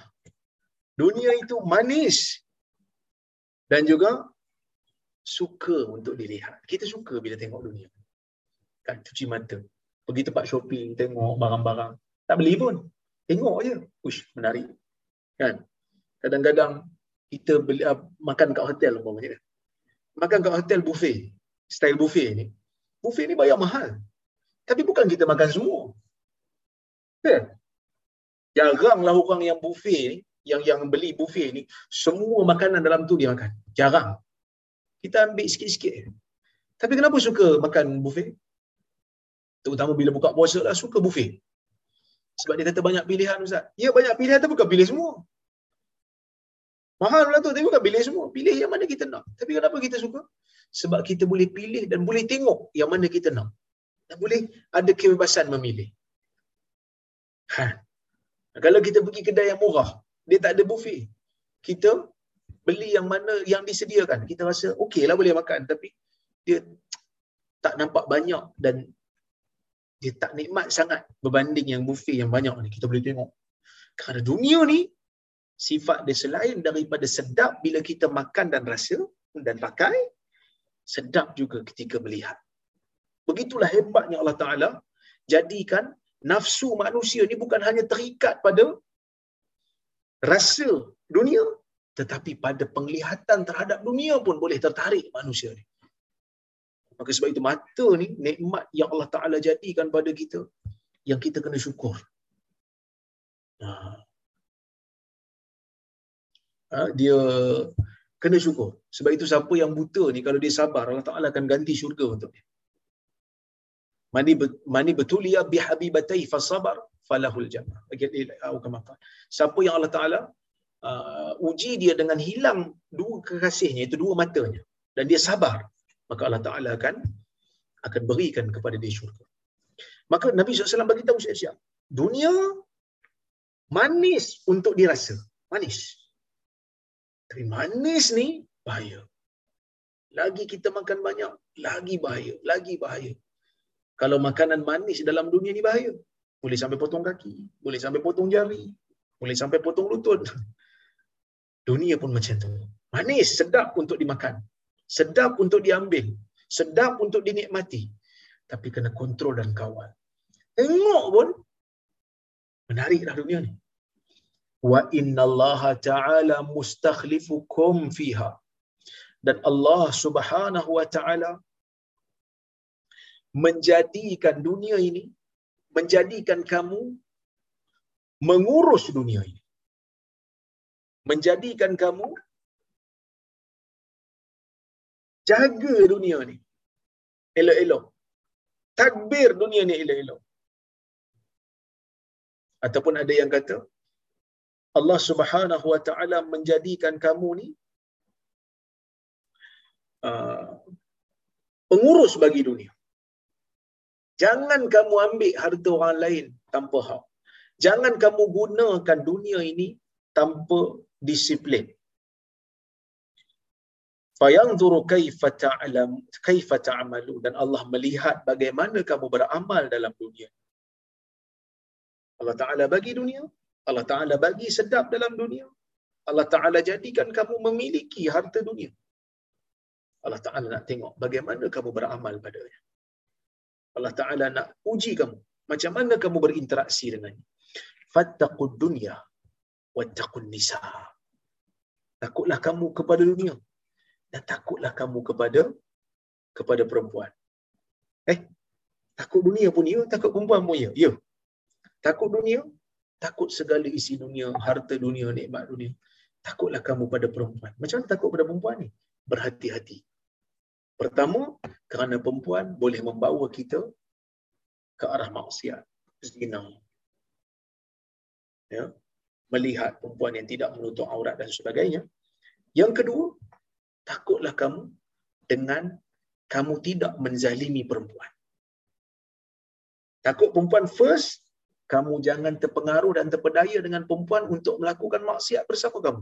Dunia itu manis dan juga suka untuk dilihat. Kita suka bila tengok dunia. Kan cuci mata. Pergi tempat shopping, tengok barang-barang. Tak beli pun. Tengok je. Ush, menarik. Kan? Kadang-kadang kita beli, uh, makan kat hotel umpamanya makan kat hotel buffet, style buffet ni. Buffet ni bayar mahal. Tapi bukan kita makan semua. Kan? Jaranglah orang yang buffet ni, yang yang beli buffet ni, semua makanan dalam tu dia makan. Jarang. Kita ambil sikit-sikit. Tapi kenapa suka makan buffet? Terutama bila buka puasa lah, suka buffet. Sebab dia kata banyak pilihan Ustaz. Ya banyak pilihan tapi bukan pilih semua. Mahal lah tu, tapi bukan pilih semua. Pilih yang mana kita nak. Tapi kenapa kita suka? Sebab kita boleh pilih dan boleh tengok yang mana kita nak. Dan boleh ada kebebasan memilih. Ha. Kalau kita pergi kedai yang murah, dia tak ada buffet. Kita beli yang mana yang disediakan. Kita rasa okey lah boleh makan. Tapi dia tak nampak banyak dan dia tak nikmat sangat berbanding yang buffet yang banyak ni. Kita boleh tengok. Kerana dunia ni sifat dia selain daripada sedap bila kita makan dan rasa dan pakai, sedap juga ketika melihat. Begitulah hebatnya Allah Ta'ala jadikan nafsu manusia ni bukan hanya terikat pada rasa dunia, tetapi pada penglihatan terhadap dunia pun boleh tertarik manusia ni. Maka sebab itu mata ni nikmat yang Allah Ta'ala jadikan pada kita yang kita kena syukur. Nah, ha, dia kena syukur. Sebab itu siapa yang buta ni kalau dia sabar Allah Taala akan ganti syurga untuk dia. Mani mani betul ya bi habibatai fa sabar falahul jannah. Atau kama Siapa yang Allah Taala uh, uji dia dengan hilang dua kekasihnya itu dua matanya dan dia sabar maka Allah Taala akan akan berikan kepada dia syurga. Maka Nabi SAW bagi tahu siap-siap. Dunia manis untuk dirasa. Manis. Tapi manis ni bahaya. Lagi kita makan banyak, lagi bahaya, lagi bahaya. Kalau makanan manis dalam dunia ni bahaya. Boleh sampai potong kaki, boleh sampai potong jari, boleh sampai potong lutut. Dunia pun macam tu. Manis, sedap untuk dimakan. Sedap untuk diambil. Sedap untuk dinikmati. Tapi kena kontrol dan kawal. Tengok pun, menariklah dunia ni. Wa inna Allah ta'ala mustakhlifukum fiha. Dan Allah subhanahu wa ta'ala menjadikan dunia ini, menjadikan kamu mengurus dunia ini. Menjadikan kamu jaga dunia ni. Elok-elok. Takbir dunia ni elok-elok. Ataupun ada yang kata, Allah subhanahu wa ta'ala menjadikan kamu ni uh, pengurus bagi dunia. Jangan kamu ambil harta orang lain tanpa hak. Jangan kamu gunakan dunia ini tanpa disiplin. Fayanzuru kaifa ta'lam kaifa ta'malu dan Allah melihat bagaimana kamu beramal dalam dunia. Allah Taala bagi dunia, Allah Taala bagi sedap dalam dunia. Allah Taala jadikan kamu memiliki harta dunia. Allah Taala nak tengok bagaimana kamu beramal padanya. Allah Taala nak uji kamu macam mana kamu berinteraksi dengannya. Fattaqud dunya wattaqun nisa. Takutlah kamu kepada dunia dan takutlah kamu kepada kepada perempuan. Eh, takut dunia pun ya, takut perempuan pun ya. Ya. Takut dunia, takut segala isi dunia, harta dunia, nikmat dunia. Takutlah kamu pada perempuan. Macam mana takut pada perempuan ni? Berhati-hati. Pertama, kerana perempuan boleh membawa kita ke arah maksiat. Zina. Ya. Melihat perempuan yang tidak menutup aurat dan sebagainya. Yang kedua, takutlah kamu dengan kamu tidak menzalimi perempuan. Takut perempuan first, kamu jangan terpengaruh dan terpedaya dengan perempuan untuk melakukan maksiat bersama kamu.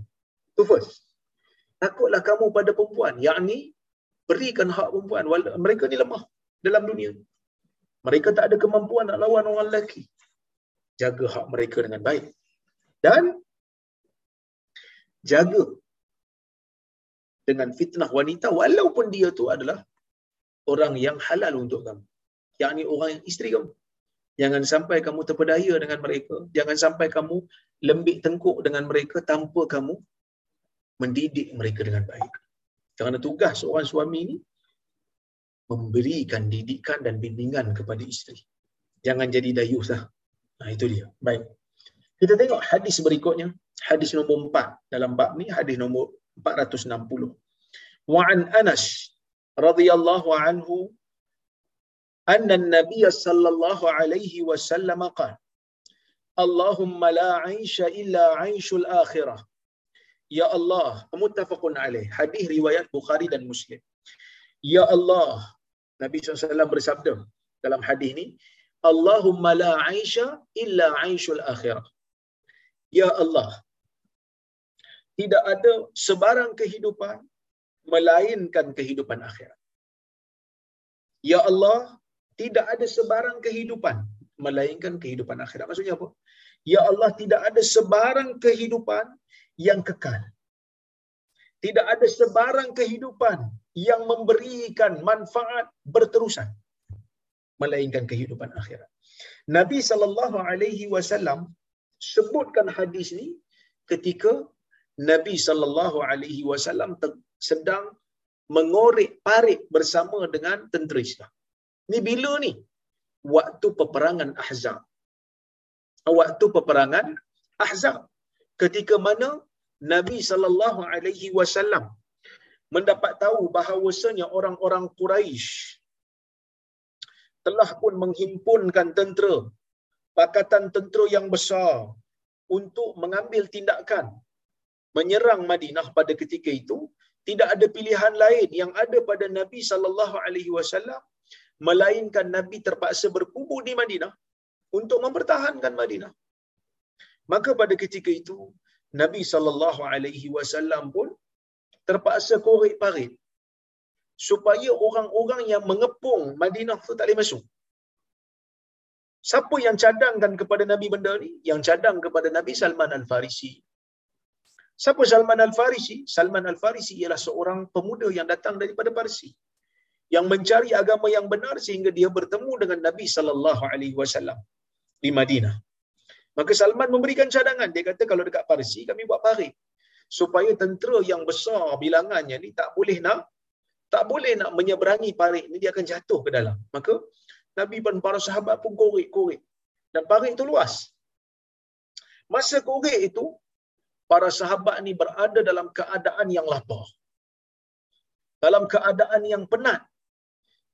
Itu first. Takutlah kamu pada perempuan. Yang ni, berikan hak perempuan. Mereka ni lemah dalam dunia. Mereka tak ada kemampuan nak lawan orang lelaki. Jaga hak mereka dengan baik. Dan jaga dengan fitnah wanita walaupun dia tu adalah orang yang halal untuk kamu. Yang ni orang yang isteri kamu. Jangan sampai kamu terpedaya dengan mereka. Jangan sampai kamu lembik tengkuk dengan mereka tanpa kamu mendidik mereka dengan baik. Kerana tugas seorang suami ini memberikan didikan dan bimbingan kepada isteri. Jangan jadi dayus lah. Nah, itu dia. Baik. Kita tengok hadis berikutnya. Hadis nombor 4 dalam bab ni. Hadis nombor 460. Wa'an Anas radhiyallahu anhu anna an-nabiy sallallahu alaihi wasallam qala Allahumma la 'aisha illa 'aishul akhirah. Ya Allah, muttafaqun alaih. Hadis riwayat Bukhari dan Muslim. Ya Allah, Nabi SAW bersabda dalam hadis ini, Allahumma la 'aisha illa 'aishul akhirah. Ya Allah, tidak ada sebarang kehidupan melainkan kehidupan akhirat. Ya Allah, tidak ada sebarang kehidupan melainkan kehidupan akhirat. Maksudnya apa? Ya Allah, tidak ada sebarang kehidupan yang kekal. Tidak ada sebarang kehidupan yang memberikan manfaat berterusan melainkan kehidupan akhirat. Nabi sallallahu alaihi wasallam sebutkan hadis ni ketika Nabi sallallahu alaihi wasallam sedang mengorek parit bersama dengan tentera Islam. Ni bila ni? Waktu peperangan Ahzab. Waktu peperangan Ahzab. Ketika mana Nabi sallallahu alaihi wasallam mendapat tahu bahawasanya orang-orang Quraisy telah pun menghimpunkan tentera pakatan tentera yang besar untuk mengambil tindakan menyerang Madinah pada ketika itu tidak ada pilihan lain yang ada pada Nabi sallallahu alaihi wasallam melainkan Nabi terpaksa berkubur di Madinah untuk mempertahankan Madinah. Maka pada ketika itu Nabi sallallahu alaihi wasallam pun terpaksa korek parit supaya orang-orang yang mengepung Madinah tu tak boleh masuk. Siapa yang cadangkan kepada Nabi benda ni? Yang cadang kepada Nabi Salman Al-Farisi. Siapa Salman Al-Farisi? Salman Al-Farisi ialah seorang pemuda yang datang daripada Parsi yang mencari agama yang benar sehingga dia bertemu dengan Nabi sallallahu alaihi wasallam di Madinah. Maka Salman memberikan cadangan. Dia kata kalau dekat Parsi kami buat parit supaya tentera yang besar bilangannya ni tak boleh nak tak boleh nak menyeberangi parit ni dia akan jatuh ke dalam. Maka Nabi dan para sahabat pun korek-korek. Dan parit itu luas. Masa korek itu, para sahabat ni berada dalam keadaan yang lapar. Dalam keadaan yang penat.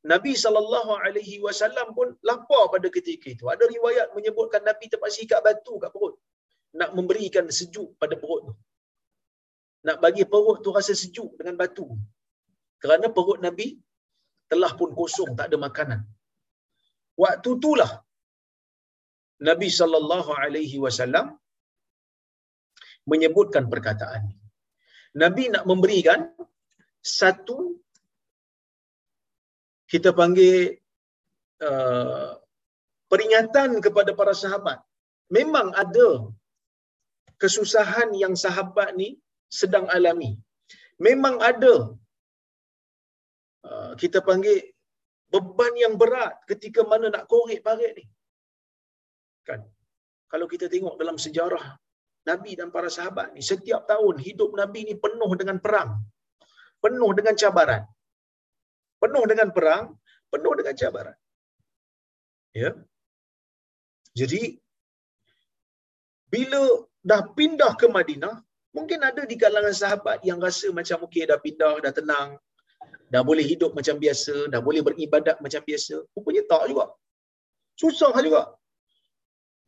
Nabi sallallahu alaihi wasallam pun lapar pada ketika itu. Ada riwayat menyebutkan Nabi terpaksa ikat batu kat perut nak memberikan sejuk pada perut tu. Nak bagi perut tu rasa sejuk dengan batu. Kerana perut Nabi telah pun kosong, tak ada makanan. Waktu itulah Nabi sallallahu alaihi wasallam menyebutkan perkataan ini. Nabi nak memberikan satu kita panggil uh, peringatan kepada para sahabat. Memang ada kesusahan yang sahabat ni sedang alami. Memang ada uh, kita panggil beban yang berat ketika mana nak korek parit ni. Kan? Kalau kita tengok dalam sejarah Nabi dan para sahabat ni, setiap tahun hidup Nabi ni penuh dengan perang. Penuh dengan cabaran. Penuh dengan perang, penuh dengan cabaran. Ya. Jadi, bila dah pindah ke Madinah, mungkin ada di kalangan sahabat yang rasa macam okey dah pindah, dah tenang, dah boleh hidup macam biasa, dah boleh beribadat macam biasa. Rupanya tak juga. Susah juga.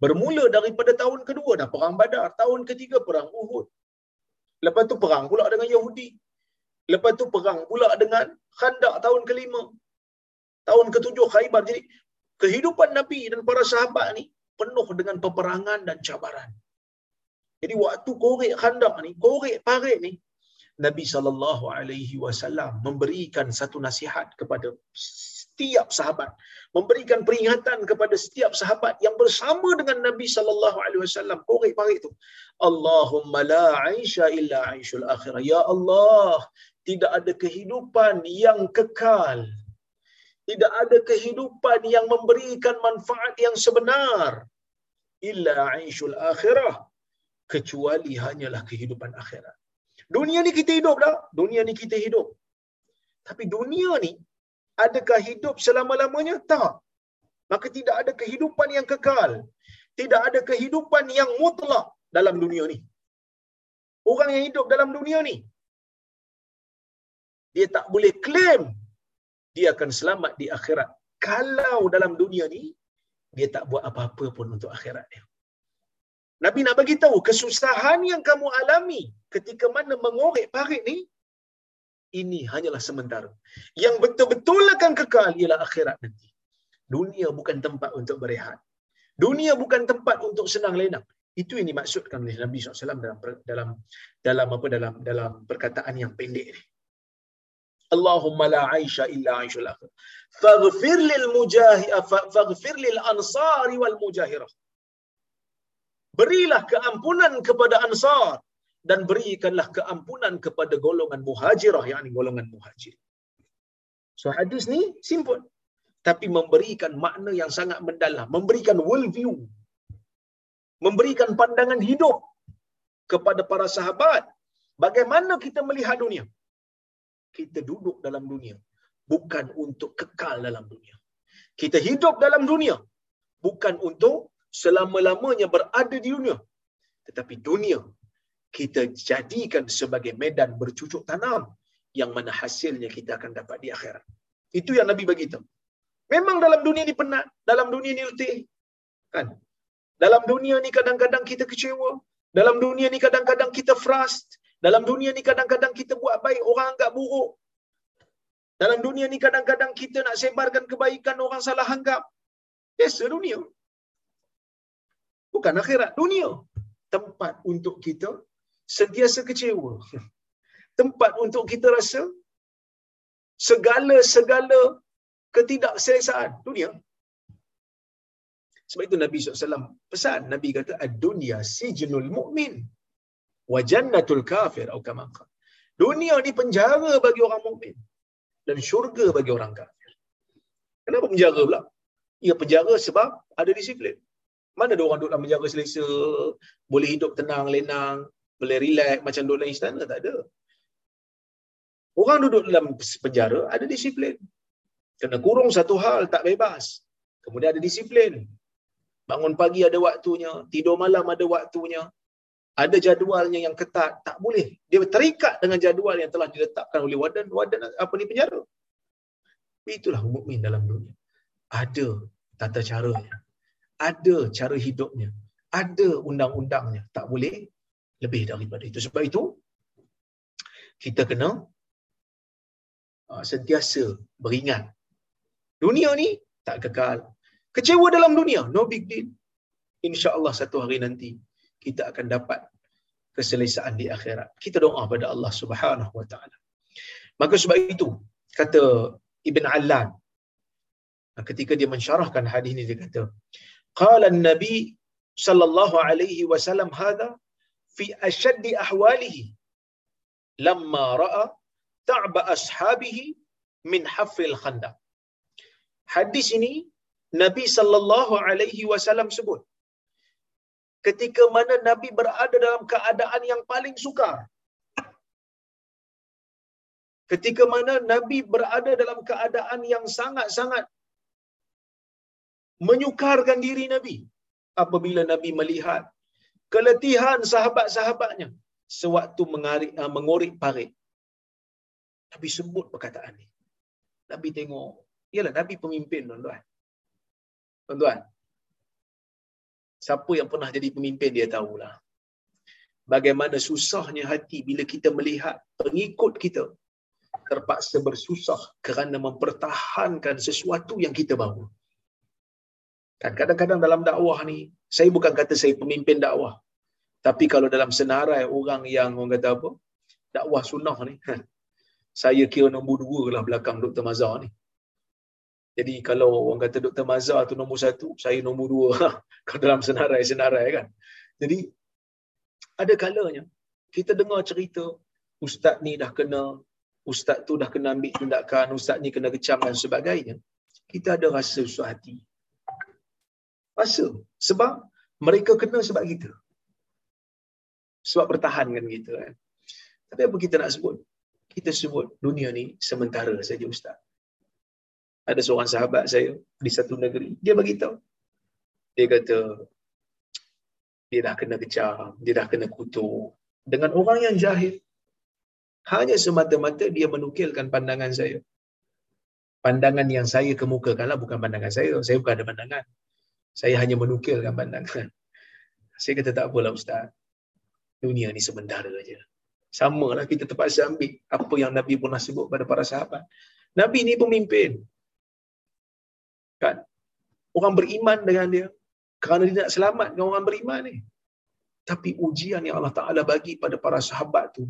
Bermula daripada tahun kedua dah perang Badar, tahun ketiga perang Uhud. Lepas tu perang pula dengan Yahudi. Lepas tu perang pula dengan Khandak tahun kelima. Tahun ketujuh Khaybar. Jadi kehidupan Nabi dan para sahabat ni penuh dengan peperangan dan cabaran. Jadi waktu korek Khandak ni, korek parit ni, Nabi sallallahu alaihi wasallam memberikan satu nasihat kepada setiap sahabat, memberikan peringatan kepada setiap sahabat yang bersama dengan Nabi sallallahu alaihi wasallam korek parit tu. Allahumma la aisha illa aishul akhirah. Ya Allah, tidak ada kehidupan yang kekal. Tidak ada kehidupan yang memberikan manfaat yang sebenar illa aishul akhirah kecuali hanyalah kehidupan akhirat. Dunia ni kita hidup dah. Dunia ni kita hidup. Tapi dunia ni, adakah hidup selama-lamanya? Tak. Maka tidak ada kehidupan yang kekal. Tidak ada kehidupan yang mutlak dalam dunia ni. Orang yang hidup dalam dunia ni, dia tak boleh claim dia akan selamat di akhirat. Kalau dalam dunia ni, dia tak buat apa-apa pun untuk akhirat dia. Nabi nak bagi tahu kesusahan yang kamu alami ketika mana mengorek parit ni ini hanyalah sementara. Yang betul-betul akan kekal ialah akhirat nanti. Dunia bukan tempat untuk berehat. Dunia bukan tempat untuk senang lenang. Itu yang dimaksudkan oleh Nabi SAW dalam dalam dalam apa dalam dalam perkataan yang pendek ni. Allahumma la aisha illa aishul akhir. Faghfir lil faghfir lil ansari wal mujahirah berilah keampunan kepada ansar dan berikanlah keampunan kepada golongan muhajirah yakni golongan muhajir. So hadis ni simple tapi memberikan makna yang sangat mendalam, memberikan world view. Memberikan pandangan hidup kepada para sahabat bagaimana kita melihat dunia. Kita duduk dalam dunia bukan untuk kekal dalam dunia. Kita hidup dalam dunia bukan untuk selama-lamanya berada di dunia. Tetapi dunia kita jadikan sebagai medan bercucuk tanam yang mana hasilnya kita akan dapat di akhirat. Itu yang Nabi bagi tahu. Memang dalam dunia ni penat, dalam dunia ni letih. Kan? Dalam dunia ni kadang-kadang kita kecewa, dalam dunia ni kadang-kadang kita frust, dalam dunia ni kadang-kadang kita buat baik orang anggap buruk. Dalam dunia ni kadang-kadang kita nak sebarkan kebaikan orang salah anggap. Biasa dunia. Bukan akhirat dunia. Tempat untuk kita sentiasa kecewa. Tempat untuk kita rasa segala-segala ketidakselesaan dunia. Sebab itu Nabi SAW pesan Nabi kata ad-dunya sijnul mu'min wa jannatul kafir atau kama Dunia ni penjara bagi orang mukmin dan syurga bagi orang kafir. Kenapa penjara pula? Ia penjara sebab ada disiplin. Mana ada orang duduk dalam penjara selesa, boleh hidup tenang, lenang, boleh relax macam duduk dalam istana? Tak ada. Orang duduk dalam penjara ada disiplin. Kena kurung satu hal, tak bebas. Kemudian ada disiplin. Bangun pagi ada waktunya, tidur malam ada waktunya. Ada jadualnya yang ketat, tak boleh. Dia terikat dengan jadual yang telah diletakkan oleh wadan, wadan apa ni penjara. Itulah mukmin dalam dunia. Ada tata caranya. Ada cara hidupnya. Ada undang-undangnya. Tak boleh lebih daripada itu. Sebab itu, kita kena uh, sentiasa beringat. Dunia ni tak kekal. Kecewa dalam dunia, no big deal. InsyaAllah satu hari nanti kita akan dapat keselesaan di akhirat. Kita doa pada Allah Subhanahu wa taala. Maka sebab itu kata Ibn Allan ketika dia mensyarahkan hadis ini dia kata qala an-nabi sallallahu alaihi wasallam hadha fi ashadd ahwalihi lamma ra'a ta'ba ashabihi min hafil khandaq hadis ini Nabi sallallahu alaihi wasallam sebut ketika mana Nabi berada dalam keadaan yang paling sukar. Ketika mana Nabi berada dalam keadaan yang sangat-sangat menyukarkan diri Nabi. Apabila Nabi melihat keletihan sahabat-sahabatnya sewaktu mengarik, uh, mengorik parit. Nabi sebut perkataan ini. Nabi tengok. Yalah, Nabi pemimpin, tuan-tuan. Tuan-tuan, Siapa yang pernah jadi pemimpin dia tahulah. Bagaimana susahnya hati bila kita melihat pengikut kita terpaksa bersusah kerana mempertahankan sesuatu yang kita bawa. Kan kadang-kadang dalam dakwah ni, saya bukan kata saya pemimpin dakwah. Tapi kalau dalam senarai orang yang orang kata apa? Dakwah sunnah ni. Saya kira nombor dua lah belakang Dr. Mazhar ni. Jadi kalau orang kata Dr. Mazhar tu nombor satu, saya nombor dua. kalau dalam senarai-senarai kan. Jadi ada kalanya kita dengar cerita ustaz ni dah kena, ustaz tu dah kena ambil tindakan, ustaz ni kena kecam dan sebagainya. Kita ada rasa susah hati. Rasa. Sebab mereka kena sebab kita. Sebab pertahankan kita kan. Tapi apa kita nak sebut? Kita sebut dunia ni sementara saja ustaz ada seorang sahabat saya di satu negeri. Dia bagi tahu. Dia kata dia dah kena kecam dia dah kena kutuk. Dengan orang yang jahil. Hanya semata-mata dia menukilkan pandangan saya. Pandangan yang saya kemukakanlah bukan pandangan saya. Saya bukan ada pandangan. Saya hanya menukilkan pandangan. Saya kata tak apalah ustaz. Dunia ni sementara aja. Samalah kita terpaksa ambil apa yang Nabi pernah sebut pada para sahabat. Nabi ni pemimpin kan? Orang beriman dengan dia kerana dia nak selamatkan orang beriman ni. Tapi ujian yang Allah Taala bagi pada para sahabat tu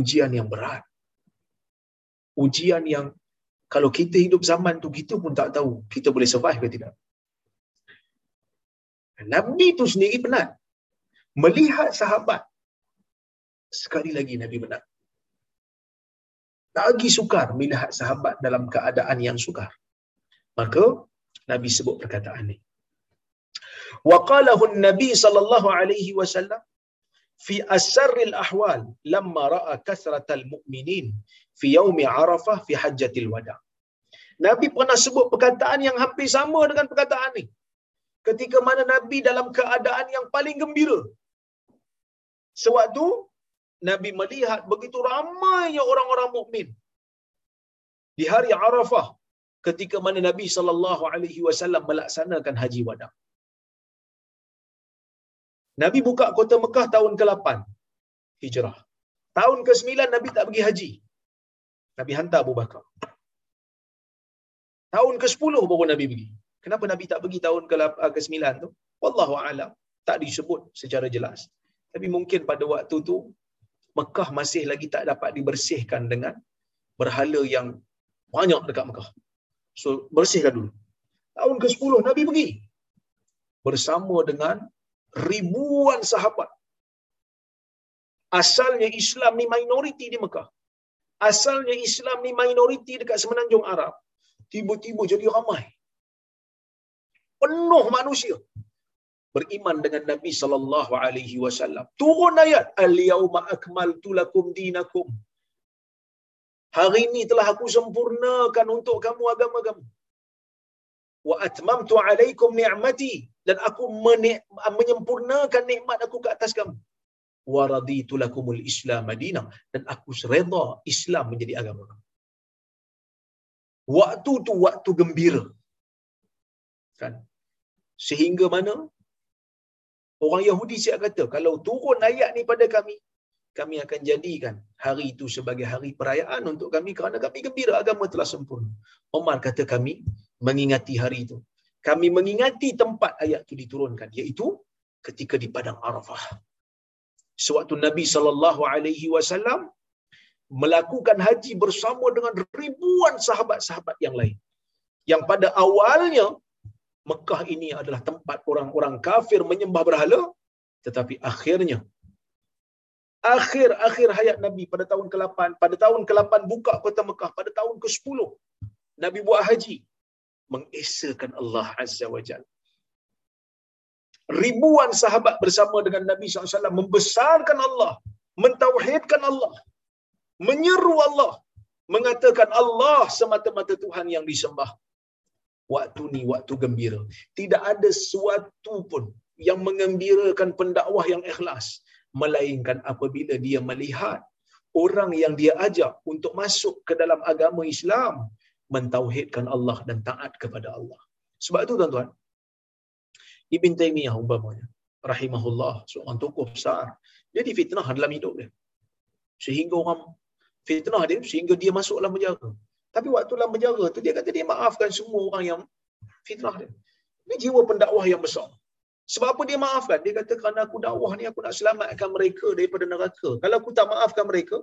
ujian yang berat. Ujian yang kalau kita hidup zaman tu kita pun tak tahu kita boleh survive ke tidak. Nabi tu sendiri penat. Melihat sahabat sekali lagi Nabi menang lagi sukar melihat sahabat dalam keadaan yang sukar Maka Nabi sebut perkataan ini. Wa qalahu Nabi sallallahu alaihi wasallam fi asraril ahwal lamma ra'a kasratal mu'minin fi yaumi Arafah fi hajjatil wada. Nabi pernah sebut perkataan yang hampir sama dengan perkataan ini. Ketika mana Nabi dalam keadaan yang paling gembira. Sewaktu Nabi melihat begitu ramainya orang-orang mukmin di hari Arafah ketika mana Nabi sallallahu alaihi wasallam melaksanakan haji wada. Nabi buka kota Mekah tahun ke-8 Hijrah. Tahun ke-9 Nabi tak pergi haji. Nabi hantar Abu Bakar. Tahun ke-10 baru Nabi pergi. Kenapa Nabi tak pergi tahun ke-9 tu? Wallahu a'lam. Tak disebut secara jelas. Tapi mungkin pada waktu tu Mekah masih lagi tak dapat dibersihkan dengan berhala yang banyak dekat Mekah. So bersihkan dulu. Tahun ke-10 Nabi pergi. Bersama dengan ribuan sahabat. Asalnya Islam ni minoriti di Mekah. Asalnya Islam ni minoriti dekat semenanjung Arab. Tiba-tiba jadi ramai. Penuh manusia beriman dengan Nabi sallallahu alaihi wasallam. Turun ayat al-yauma akmaltu lakum dinakum. Hari ini telah aku sempurnakan untuk kamu agama kamu. Wa atmamtu alaikum ni'mati dan aku menyempurnakan nikmat aku ke atas kamu. Wa raditu lakumul Islam madinah dan aku redha Islam menjadi agama kamu. Waktu tu waktu gembira. Kan? Sehingga mana Orang Yahudi siap kata, kalau turun ayat ni pada kami, kami akan jadikan hari itu sebagai hari perayaan untuk kami kerana kami gembira agama telah sempurna. Omar kata kami mengingati hari itu. Kami mengingati tempat ayat itu diturunkan iaitu ketika di padang Arafah. Sewaktu Nabi sallallahu alaihi wasallam melakukan haji bersama dengan ribuan sahabat-sahabat yang lain. Yang pada awalnya Mekah ini adalah tempat orang-orang kafir menyembah berhala tetapi akhirnya akhir-akhir hayat Nabi pada tahun ke-8 pada tahun ke-8 buka kota Mekah pada tahun ke-10 Nabi buat haji. Mengesakan Allah Azza wa Jalla ribuan sahabat bersama dengan Nabi SAW membesarkan Allah mentauhidkan Allah menyeru Allah mengatakan Allah semata-mata Tuhan yang disembah. Waktu ni waktu gembira. Tidak ada sesuatu pun yang mengembirakan pendakwah yang ikhlas melainkan apabila dia melihat orang yang dia ajak untuk masuk ke dalam agama Islam mentauhidkan Allah dan taat kepada Allah. Sebab itu tuan-tuan, Ibn Taymiyah umpamanya, rahimahullah, seorang tokoh besar, dia difitnah dalam hidup dia. Sehingga orang fitnah dia, sehingga dia masuk dalam penjara. Tapi waktu dalam penjara tu dia kata dia maafkan semua orang yang fitnah dia. Ini jiwa pendakwah yang besar. Sebab apa dia maafkan? Dia kata kerana aku dakwah ni aku nak selamatkan mereka daripada neraka. Kalau aku tak maafkan mereka,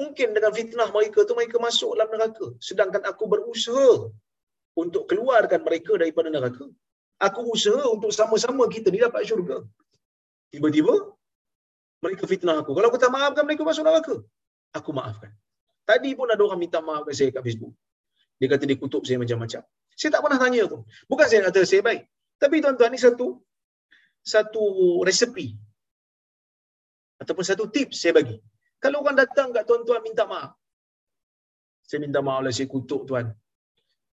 mungkin dengan fitnah mereka tu mereka masuk dalam neraka. Sedangkan aku berusaha untuk keluarkan mereka daripada neraka. Aku usaha untuk sama-sama kita ni dapat syurga. Tiba-tiba mereka fitnah aku. Kalau aku tak maafkan mereka masuk neraka, aku maafkan. Tadi pun ada orang minta maaf saya kat Facebook. Dia kata dia kutuk saya macam-macam. Saya tak pernah tanya pun. Bukan saya kata saya baik. Tapi tuan-tuan ni satu satu resepi ataupun satu tips saya bagi. Kalau orang datang kat tuan-tuan minta maaf. Saya minta maaf lah saya kutuk tuan.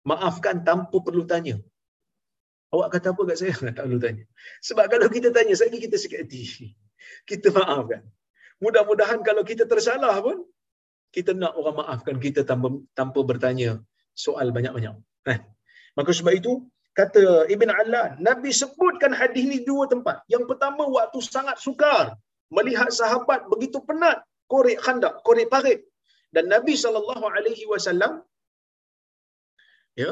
Maafkan tanpa perlu tanya. Awak kata apa kat saya? Tak perlu tanya. Sebab kalau kita tanya, saya kita sakit hati. Kita maafkan. Mudah-mudahan kalau kita tersalah pun, kita nak orang maafkan kita tanpa tanpa bertanya soal banyak-banyak. Kan? Maka sebab itu kata Ibn Allan, Nabi sebutkan hadis ni dua tempat. Yang pertama waktu sangat sukar melihat sahabat begitu penat korek khandak, korek parit. Dan Nabi sallallahu alaihi wasallam ya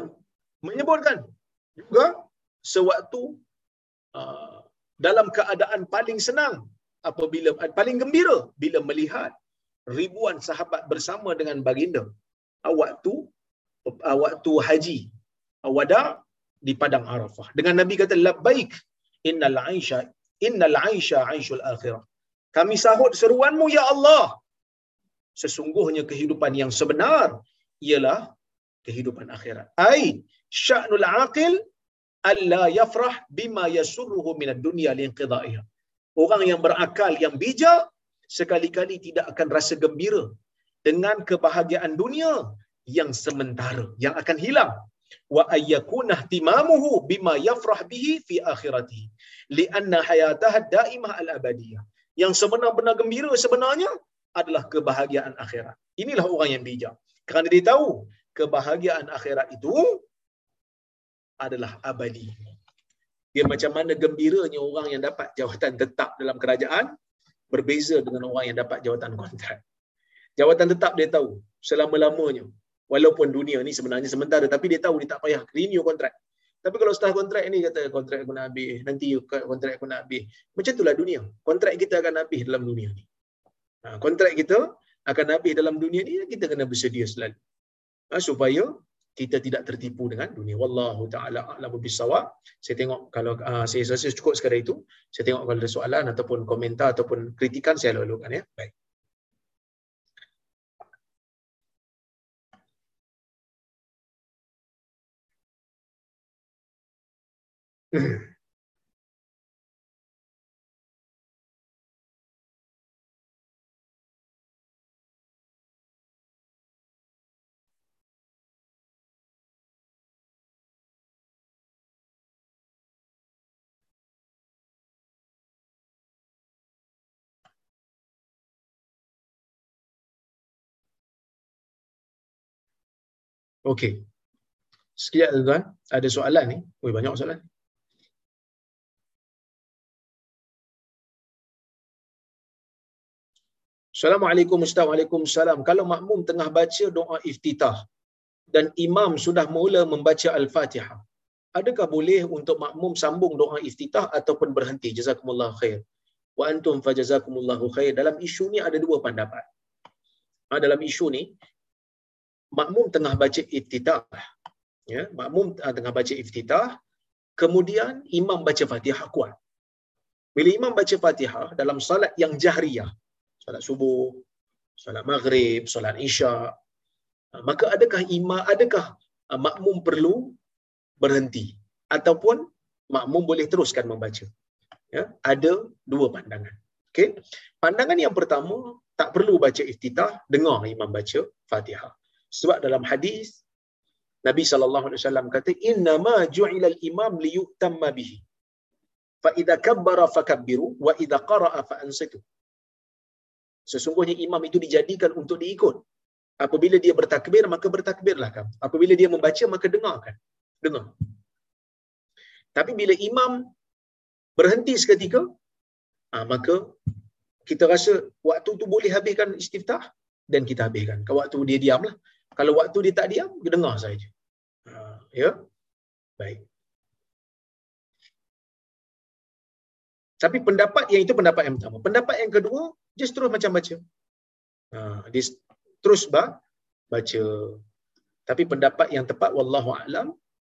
menyebutkan juga sewaktu uh, dalam keadaan paling senang apabila paling gembira bila melihat ribuan sahabat bersama dengan baginda waktu waktu haji wada di padang Arafah. Dengan Nabi kata labbaik innal aisha innal aisha aishul akhirah. Kami sahut seruanmu ya Allah. Sesungguhnya kehidupan yang sebenar ialah kehidupan akhirat. Ai sya'nul aqil alla yafrah bima yasurruhu minad dunya liinqidaiha orang yang berakal yang bijak sekali-kali tidak akan rasa gembira dengan kebahagiaan dunia yang sementara yang akan hilang wa ayyakuna ihtimamuhu bima yafrah bihi fi akhirati lianna hayataha daimah al abadiyah yang sebenar-benar gembira sebenarnya adalah kebahagiaan akhirat. Inilah orang yang bijak. Kerana dia tahu kebahagiaan akhirat itu adalah abadi. Dia macam mana gembiranya orang yang dapat jawatan tetap dalam kerajaan berbeza dengan orang yang dapat jawatan kontrak. Jawatan tetap dia tahu selama-lamanya. Walaupun dunia ni sebenarnya sementara tapi dia tahu dia tak payah renew kontrak. Tapi kalau setelah kontrak ni kata kontrak aku nak habis, nanti kontrak aku nak habis. Macam itulah dunia. Kontrak kita akan habis dalam dunia ni. Ha, kontrak kita akan habis dalam dunia ni, kita kena bersedia selalu. Ha, supaya kita tidak tertipu dengan dunia. Wallahu taala a'lamu bisawab. Saya tengok kalau uh, saya rasa cukup sekadar itu. Saya tengok kalau ada soalan ataupun komentar ataupun kritikan saya lalukan ya. Baik. Okey. Sekejap tuan, ada soalan ni. Oi banyak soalan. Assalamualaikum Ustaz. Waalaikumsalam. Kalau makmum tengah baca doa iftitah dan imam sudah mula membaca Al-Fatihah, adakah boleh untuk makmum sambung doa iftitah ataupun berhenti? Jazakumullah khair. Wa antum fajazakumullahu khair. Dalam isu ni ada dua pendapat. Ha, dalam isu ni, makmum tengah baca iftitah ya makmum tengah baca iftitah kemudian imam baca Fatihah kuat bila imam baca Fatihah dalam solat yang jahriyah solat subuh solat maghrib solat isya maka adakah imam adakah uh, makmum perlu berhenti? Ataupun makmum boleh teruskan membaca? Ya ada dua pandangan. Okey? Pandangan yang pertama tak perlu baca iftitah dengar imam baca Fatihah sebab dalam hadis Nabi sallallahu alaihi wasallam kata inna ma ju'ila al-imam li yutamma bihi. Fa idza kabbara fakabbiru wa idza qara'a fa ansitu. Sesungguhnya imam itu dijadikan untuk diikut. Apabila dia bertakbir maka bertakbirlah kamu. Apabila dia membaca maka dengarkan. Dengar. Tapi bila imam berhenti seketika, ah, maka kita rasa waktu tu boleh habiskan istiftah dan kita habiskan. Kalau waktu dia diamlah. Kalau waktu dia tak diam, dia dengar saja. Ha, ya? Baik. Tapi pendapat yang itu pendapat yang pertama. Pendapat yang kedua, just terus macam baca. Ha, dia terus ba, baca. Tapi pendapat yang tepat, Wallahu a'lam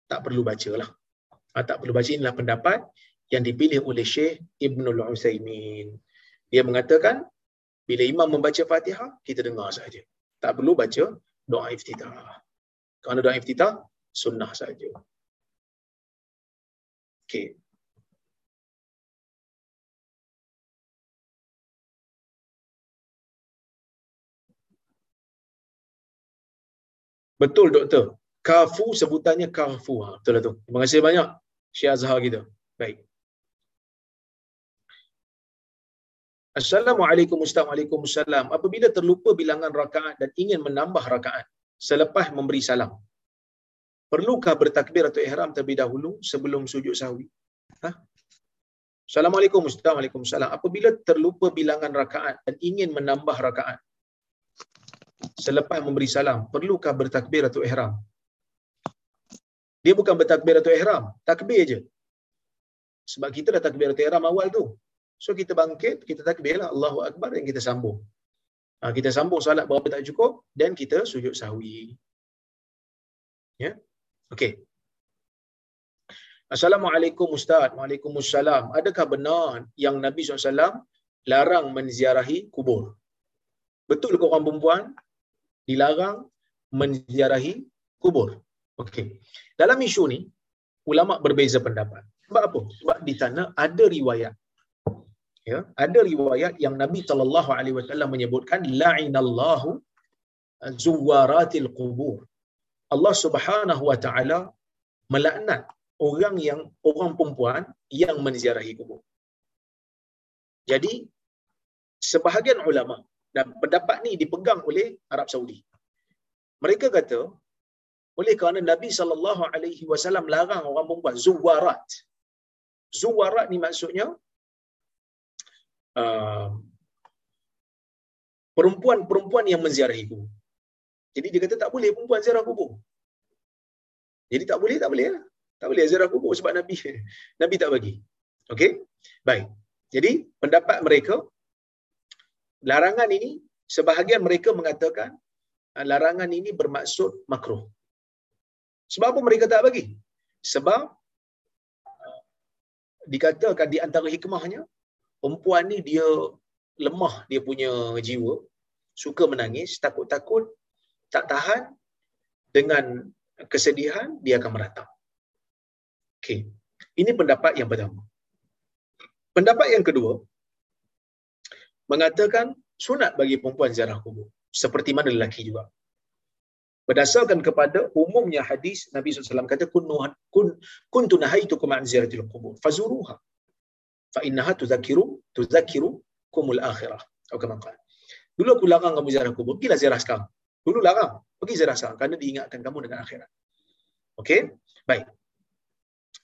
tak perlu baca lah. Ha, tak perlu baca, inilah pendapat yang dipilih oleh Syekh Ibnul Uthaymin. Dia mengatakan, bila imam membaca fatihah, kita dengar saja. Tak perlu baca doa iftitah. Kerana doa iftitah, sunnah saja. Okey. Betul doktor. Kafu sebutannya kafu. Ha, betul lah tu. Terima kasih banyak Syekh Azhar kita. Baik. Assalamualaikum Ustaz. Waalaikumsalam. Apabila terlupa bilangan rakaat dan ingin menambah rakaat selepas memberi salam, perlukah bertakbir atau ihram terlebih dahulu sebelum sujud sahwi? Ha? Assalamualaikum Ustaz. Waalaikumsalam. Apabila terlupa bilangan rakaat dan ingin menambah rakaat selepas memberi salam, perlukah bertakbir atau ihram? Dia bukan bertakbir atau ihram, takbir je. Sebab kita dah takbir atau ihram awal tu. So kita bangkit, kita takbirlah Allahu Akbar dan kita sambung. Ha, kita sambung solat berapa tak cukup dan kita sujud sahwi. Ya. Okey. Assalamualaikum Ustaz. Waalaikumsalam. Adakah benar yang Nabi SAW larang menziarahi kubur? Betul ke orang perempuan dilarang menziarahi kubur? Okey. Dalam isu ni, ulama berbeza pendapat. Sebab apa? Sebab di sana ada riwayat ya ada riwayat yang Nabi sallallahu alaihi wasallam menyebutkan la'inallahu zuwaratil qubur Allah Subhanahu wa taala melaknat orang yang orang perempuan yang menziarahi kubur jadi sebahagian ulama dan pendapat ni dipegang oleh Arab Saudi mereka kata oleh kerana Nabi sallallahu alaihi wasallam larang orang perempuan zuwarat zuwarat ni maksudnya Uh, perempuan-perempuan yang menziarahi kubur. Jadi dia kata tak boleh perempuan ziarah kubur. Jadi tak boleh, tak boleh lah. Tak boleh ziarah kubur sebab Nabi Nabi tak bagi. Okey? Baik. Jadi pendapat mereka, larangan ini, sebahagian mereka mengatakan uh, larangan ini bermaksud makruh. Sebab apa mereka tak bagi? Sebab uh, dikatakan di antara hikmahnya, perempuan ni dia lemah dia punya jiwa, suka menangis, takut-takut, tak tahan dengan kesedihan, dia akan meratap. Okey. Ini pendapat yang pertama. Pendapat yang kedua, mengatakan sunat bagi perempuan ziarah kubur. Seperti mana lelaki juga. Berdasarkan kepada umumnya hadis Nabi SAW kata kun kun kuntu nahaitukum an ziyaratil qubur fazuruha fa innaha tudzakiru tudzakiru kumul akhirah atau kama qala dulu aku larang kamu ziarah kubur pergilah ziarah sekarang dulu larang pergi ziarah sekarang kerana diingatkan kamu dengan akhirat okey baik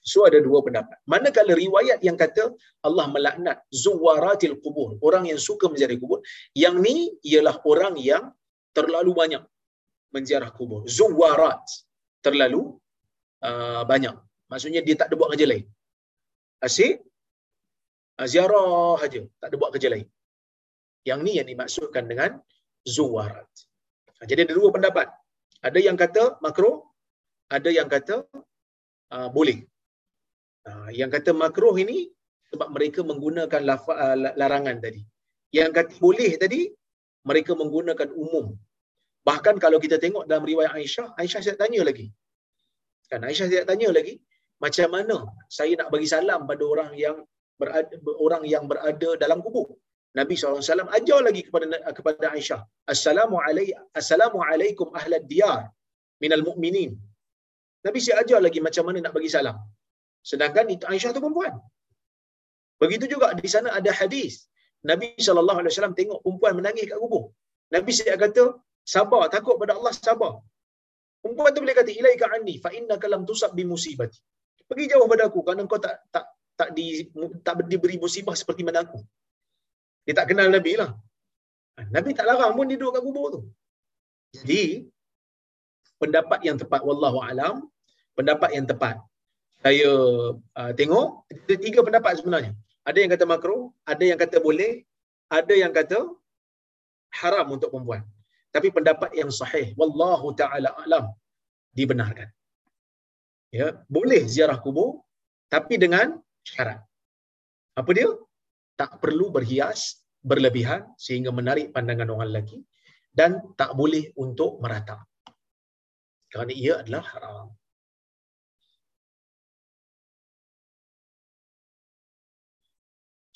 So ada dua pendapat. Manakala riwayat yang kata Allah melaknat zuwaratil kubur, orang yang suka menziarah kubur, yang ni ialah orang yang terlalu banyak menziarah kubur. Zuwarat terlalu uh, banyak. Maksudnya dia tak ada buat kerja lain. Asyik uh, ziarah saja, tak ada buat kerja lain. Yang ni yang dimaksudkan dengan zuwarat. Jadi ada dua pendapat. Ada yang kata makro, ada yang kata uh, boleh. Uh, yang kata makruh ini sebab mereka menggunakan lafa, uh, larangan tadi. Yang kata boleh tadi mereka menggunakan umum. Bahkan kalau kita tengok dalam riwayat Aisyah, Aisyah saya tanya lagi. Kan Aisyah saya tanya lagi, macam mana saya nak bagi salam pada orang yang berada orang yang berada dalam kubur? Nabi SAW ajar lagi kepada kepada Aisyah, Assalamualaikum Assalamualaikum ahlad diyar minal mu'minin. Nabi saya ajar lagi macam mana nak bagi salam. Sedangkan itu Aisyah tu perempuan. Begitu juga di sana ada hadis. Nabi SAW tengok perempuan menangis kat kubur. Nabi saya kata, sabar, takut pada Allah, sabar. Perempuan tu boleh kata, ilaika anni, fa inna kalam tusab bi musibati. Pergi jauh pada aku, kerana kau tak tak tak di, tak diberi musibah seperti mana aku. Dia tak kenal Nabi lah. Nabi tak larang pun dia duduk kat kubur tu. Jadi, pendapat yang tepat, Wallahu alam, pendapat yang tepat, saya uh, tengok ada tiga pendapat sebenarnya. Ada yang kata makro, ada yang kata boleh, ada yang kata haram untuk perempuan. Tapi pendapat yang sahih, wallahu taala alam, dibenarkan. Ya, boleh ziarah kubur tapi dengan syarat. Apa dia? Tak perlu berhias berlebihan sehingga menarik pandangan orang lelaki dan tak boleh untuk merata. Kerana ia adalah haram.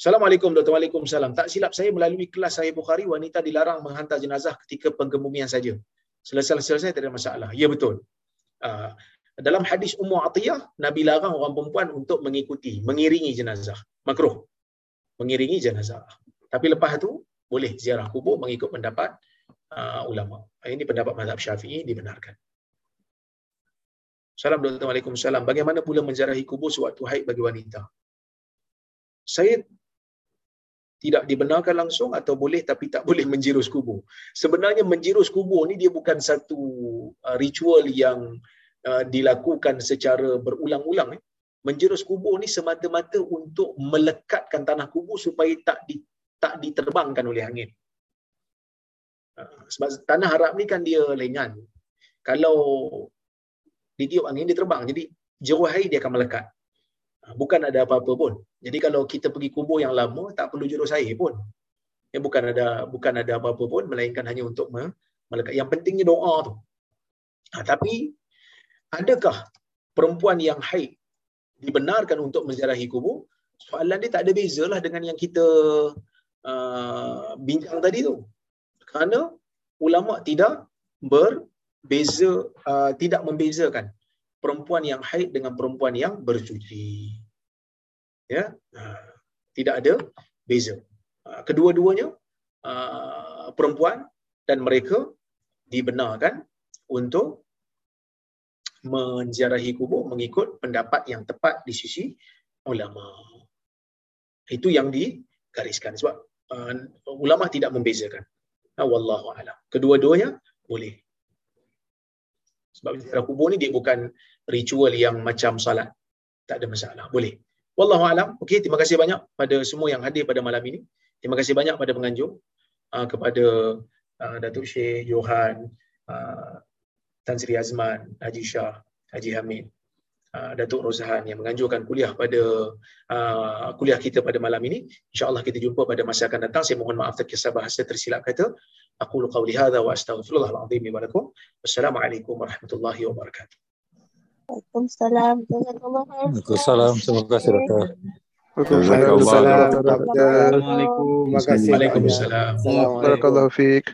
Assalamualaikum Dr. Waalaikumsalam. Tak silap saya melalui kelas Sahih Bukhari, wanita dilarang menghantar jenazah ketika penggemumian saja. Selesai-selesai tidak ada masalah. Ya betul. Uh, dalam hadis Ummu Atiyah, Nabi larang orang perempuan untuk mengikuti, mengiringi jenazah. Makruh. Mengiringi jenazah. Tapi lepas tu, boleh ziarah kubur mengikut pendapat uh, ulama. Ini pendapat mazhab syafi'i dibenarkan. Assalamualaikum Waalaikumsalam. Bagaimana pula menziarahi kubur sewaktu haid bagi wanita? Saya tidak dibenarkan langsung atau boleh tapi tak boleh menjirus kubur. Sebenarnya menjirus kubur ni dia bukan satu uh, ritual yang uh, dilakukan secara berulang-ulang. Eh. Menjirus kubur ni semata-mata untuk melekatkan tanah kubur supaya tak di, tak diterbangkan oleh angin. Uh, sebab tanah Arab ni kan dia lengan. Kalau ditiup angin dia terbang. Jadi jeruh air dia akan melekat. Ha, bukan ada apa-apa pun. Jadi kalau kita pergi kubur yang lama tak perlu jurus air pun. Ya bukan ada bukan ada apa-apa pun melainkan hanya untuk melekat. Yang pentingnya doa tu. Ha, tapi adakah perempuan yang haid dibenarkan untuk menziarahi kubur? Soalan dia tak ada bezalah dengan yang kita uh, bincang tadi tu. Kerana ulama tidak berbeza uh, tidak membezakan perempuan yang haid dengan perempuan yang bercuci. Ya, tidak ada beza. Kedua-duanya perempuan dan mereka dibenarkan untuk menziarahi kubur mengikut pendapat yang tepat di sisi ulama. Itu yang digariskan sebab uh, ulama tidak membezakan. Wallahu a'lam. Kedua-duanya boleh. Sebab ziarah kubur ni dia bukan ritual yang macam salat. Tak ada masalah. Boleh. Wallahu alam. Okey, terima kasih banyak pada semua yang hadir pada malam ini. Terima kasih banyak pada penganjur uh, kepada uh, Datuk Syekh Johan, uh, Tan Sri Azman, Haji Shah, Haji Hamid uh, Datuk Rozhan yang menganjurkan kuliah pada uh, kuliah kita pada malam ini. InsyaAllah kita jumpa pada masa akan datang. Saya mohon maaf terkisah bahasa tersilap kata. Aku qawli hadha wa astaghfirullahaladzim wa lakum. Wassalamualaikum warahmatullahi wabarakatuh. Waalaikumsalam. Waalaikumsalam. Terima kasih doktor. Waalaikumsalam. Assalamualaikum. Terima kasih. Waalaikumsalam. Barakallahu fiik.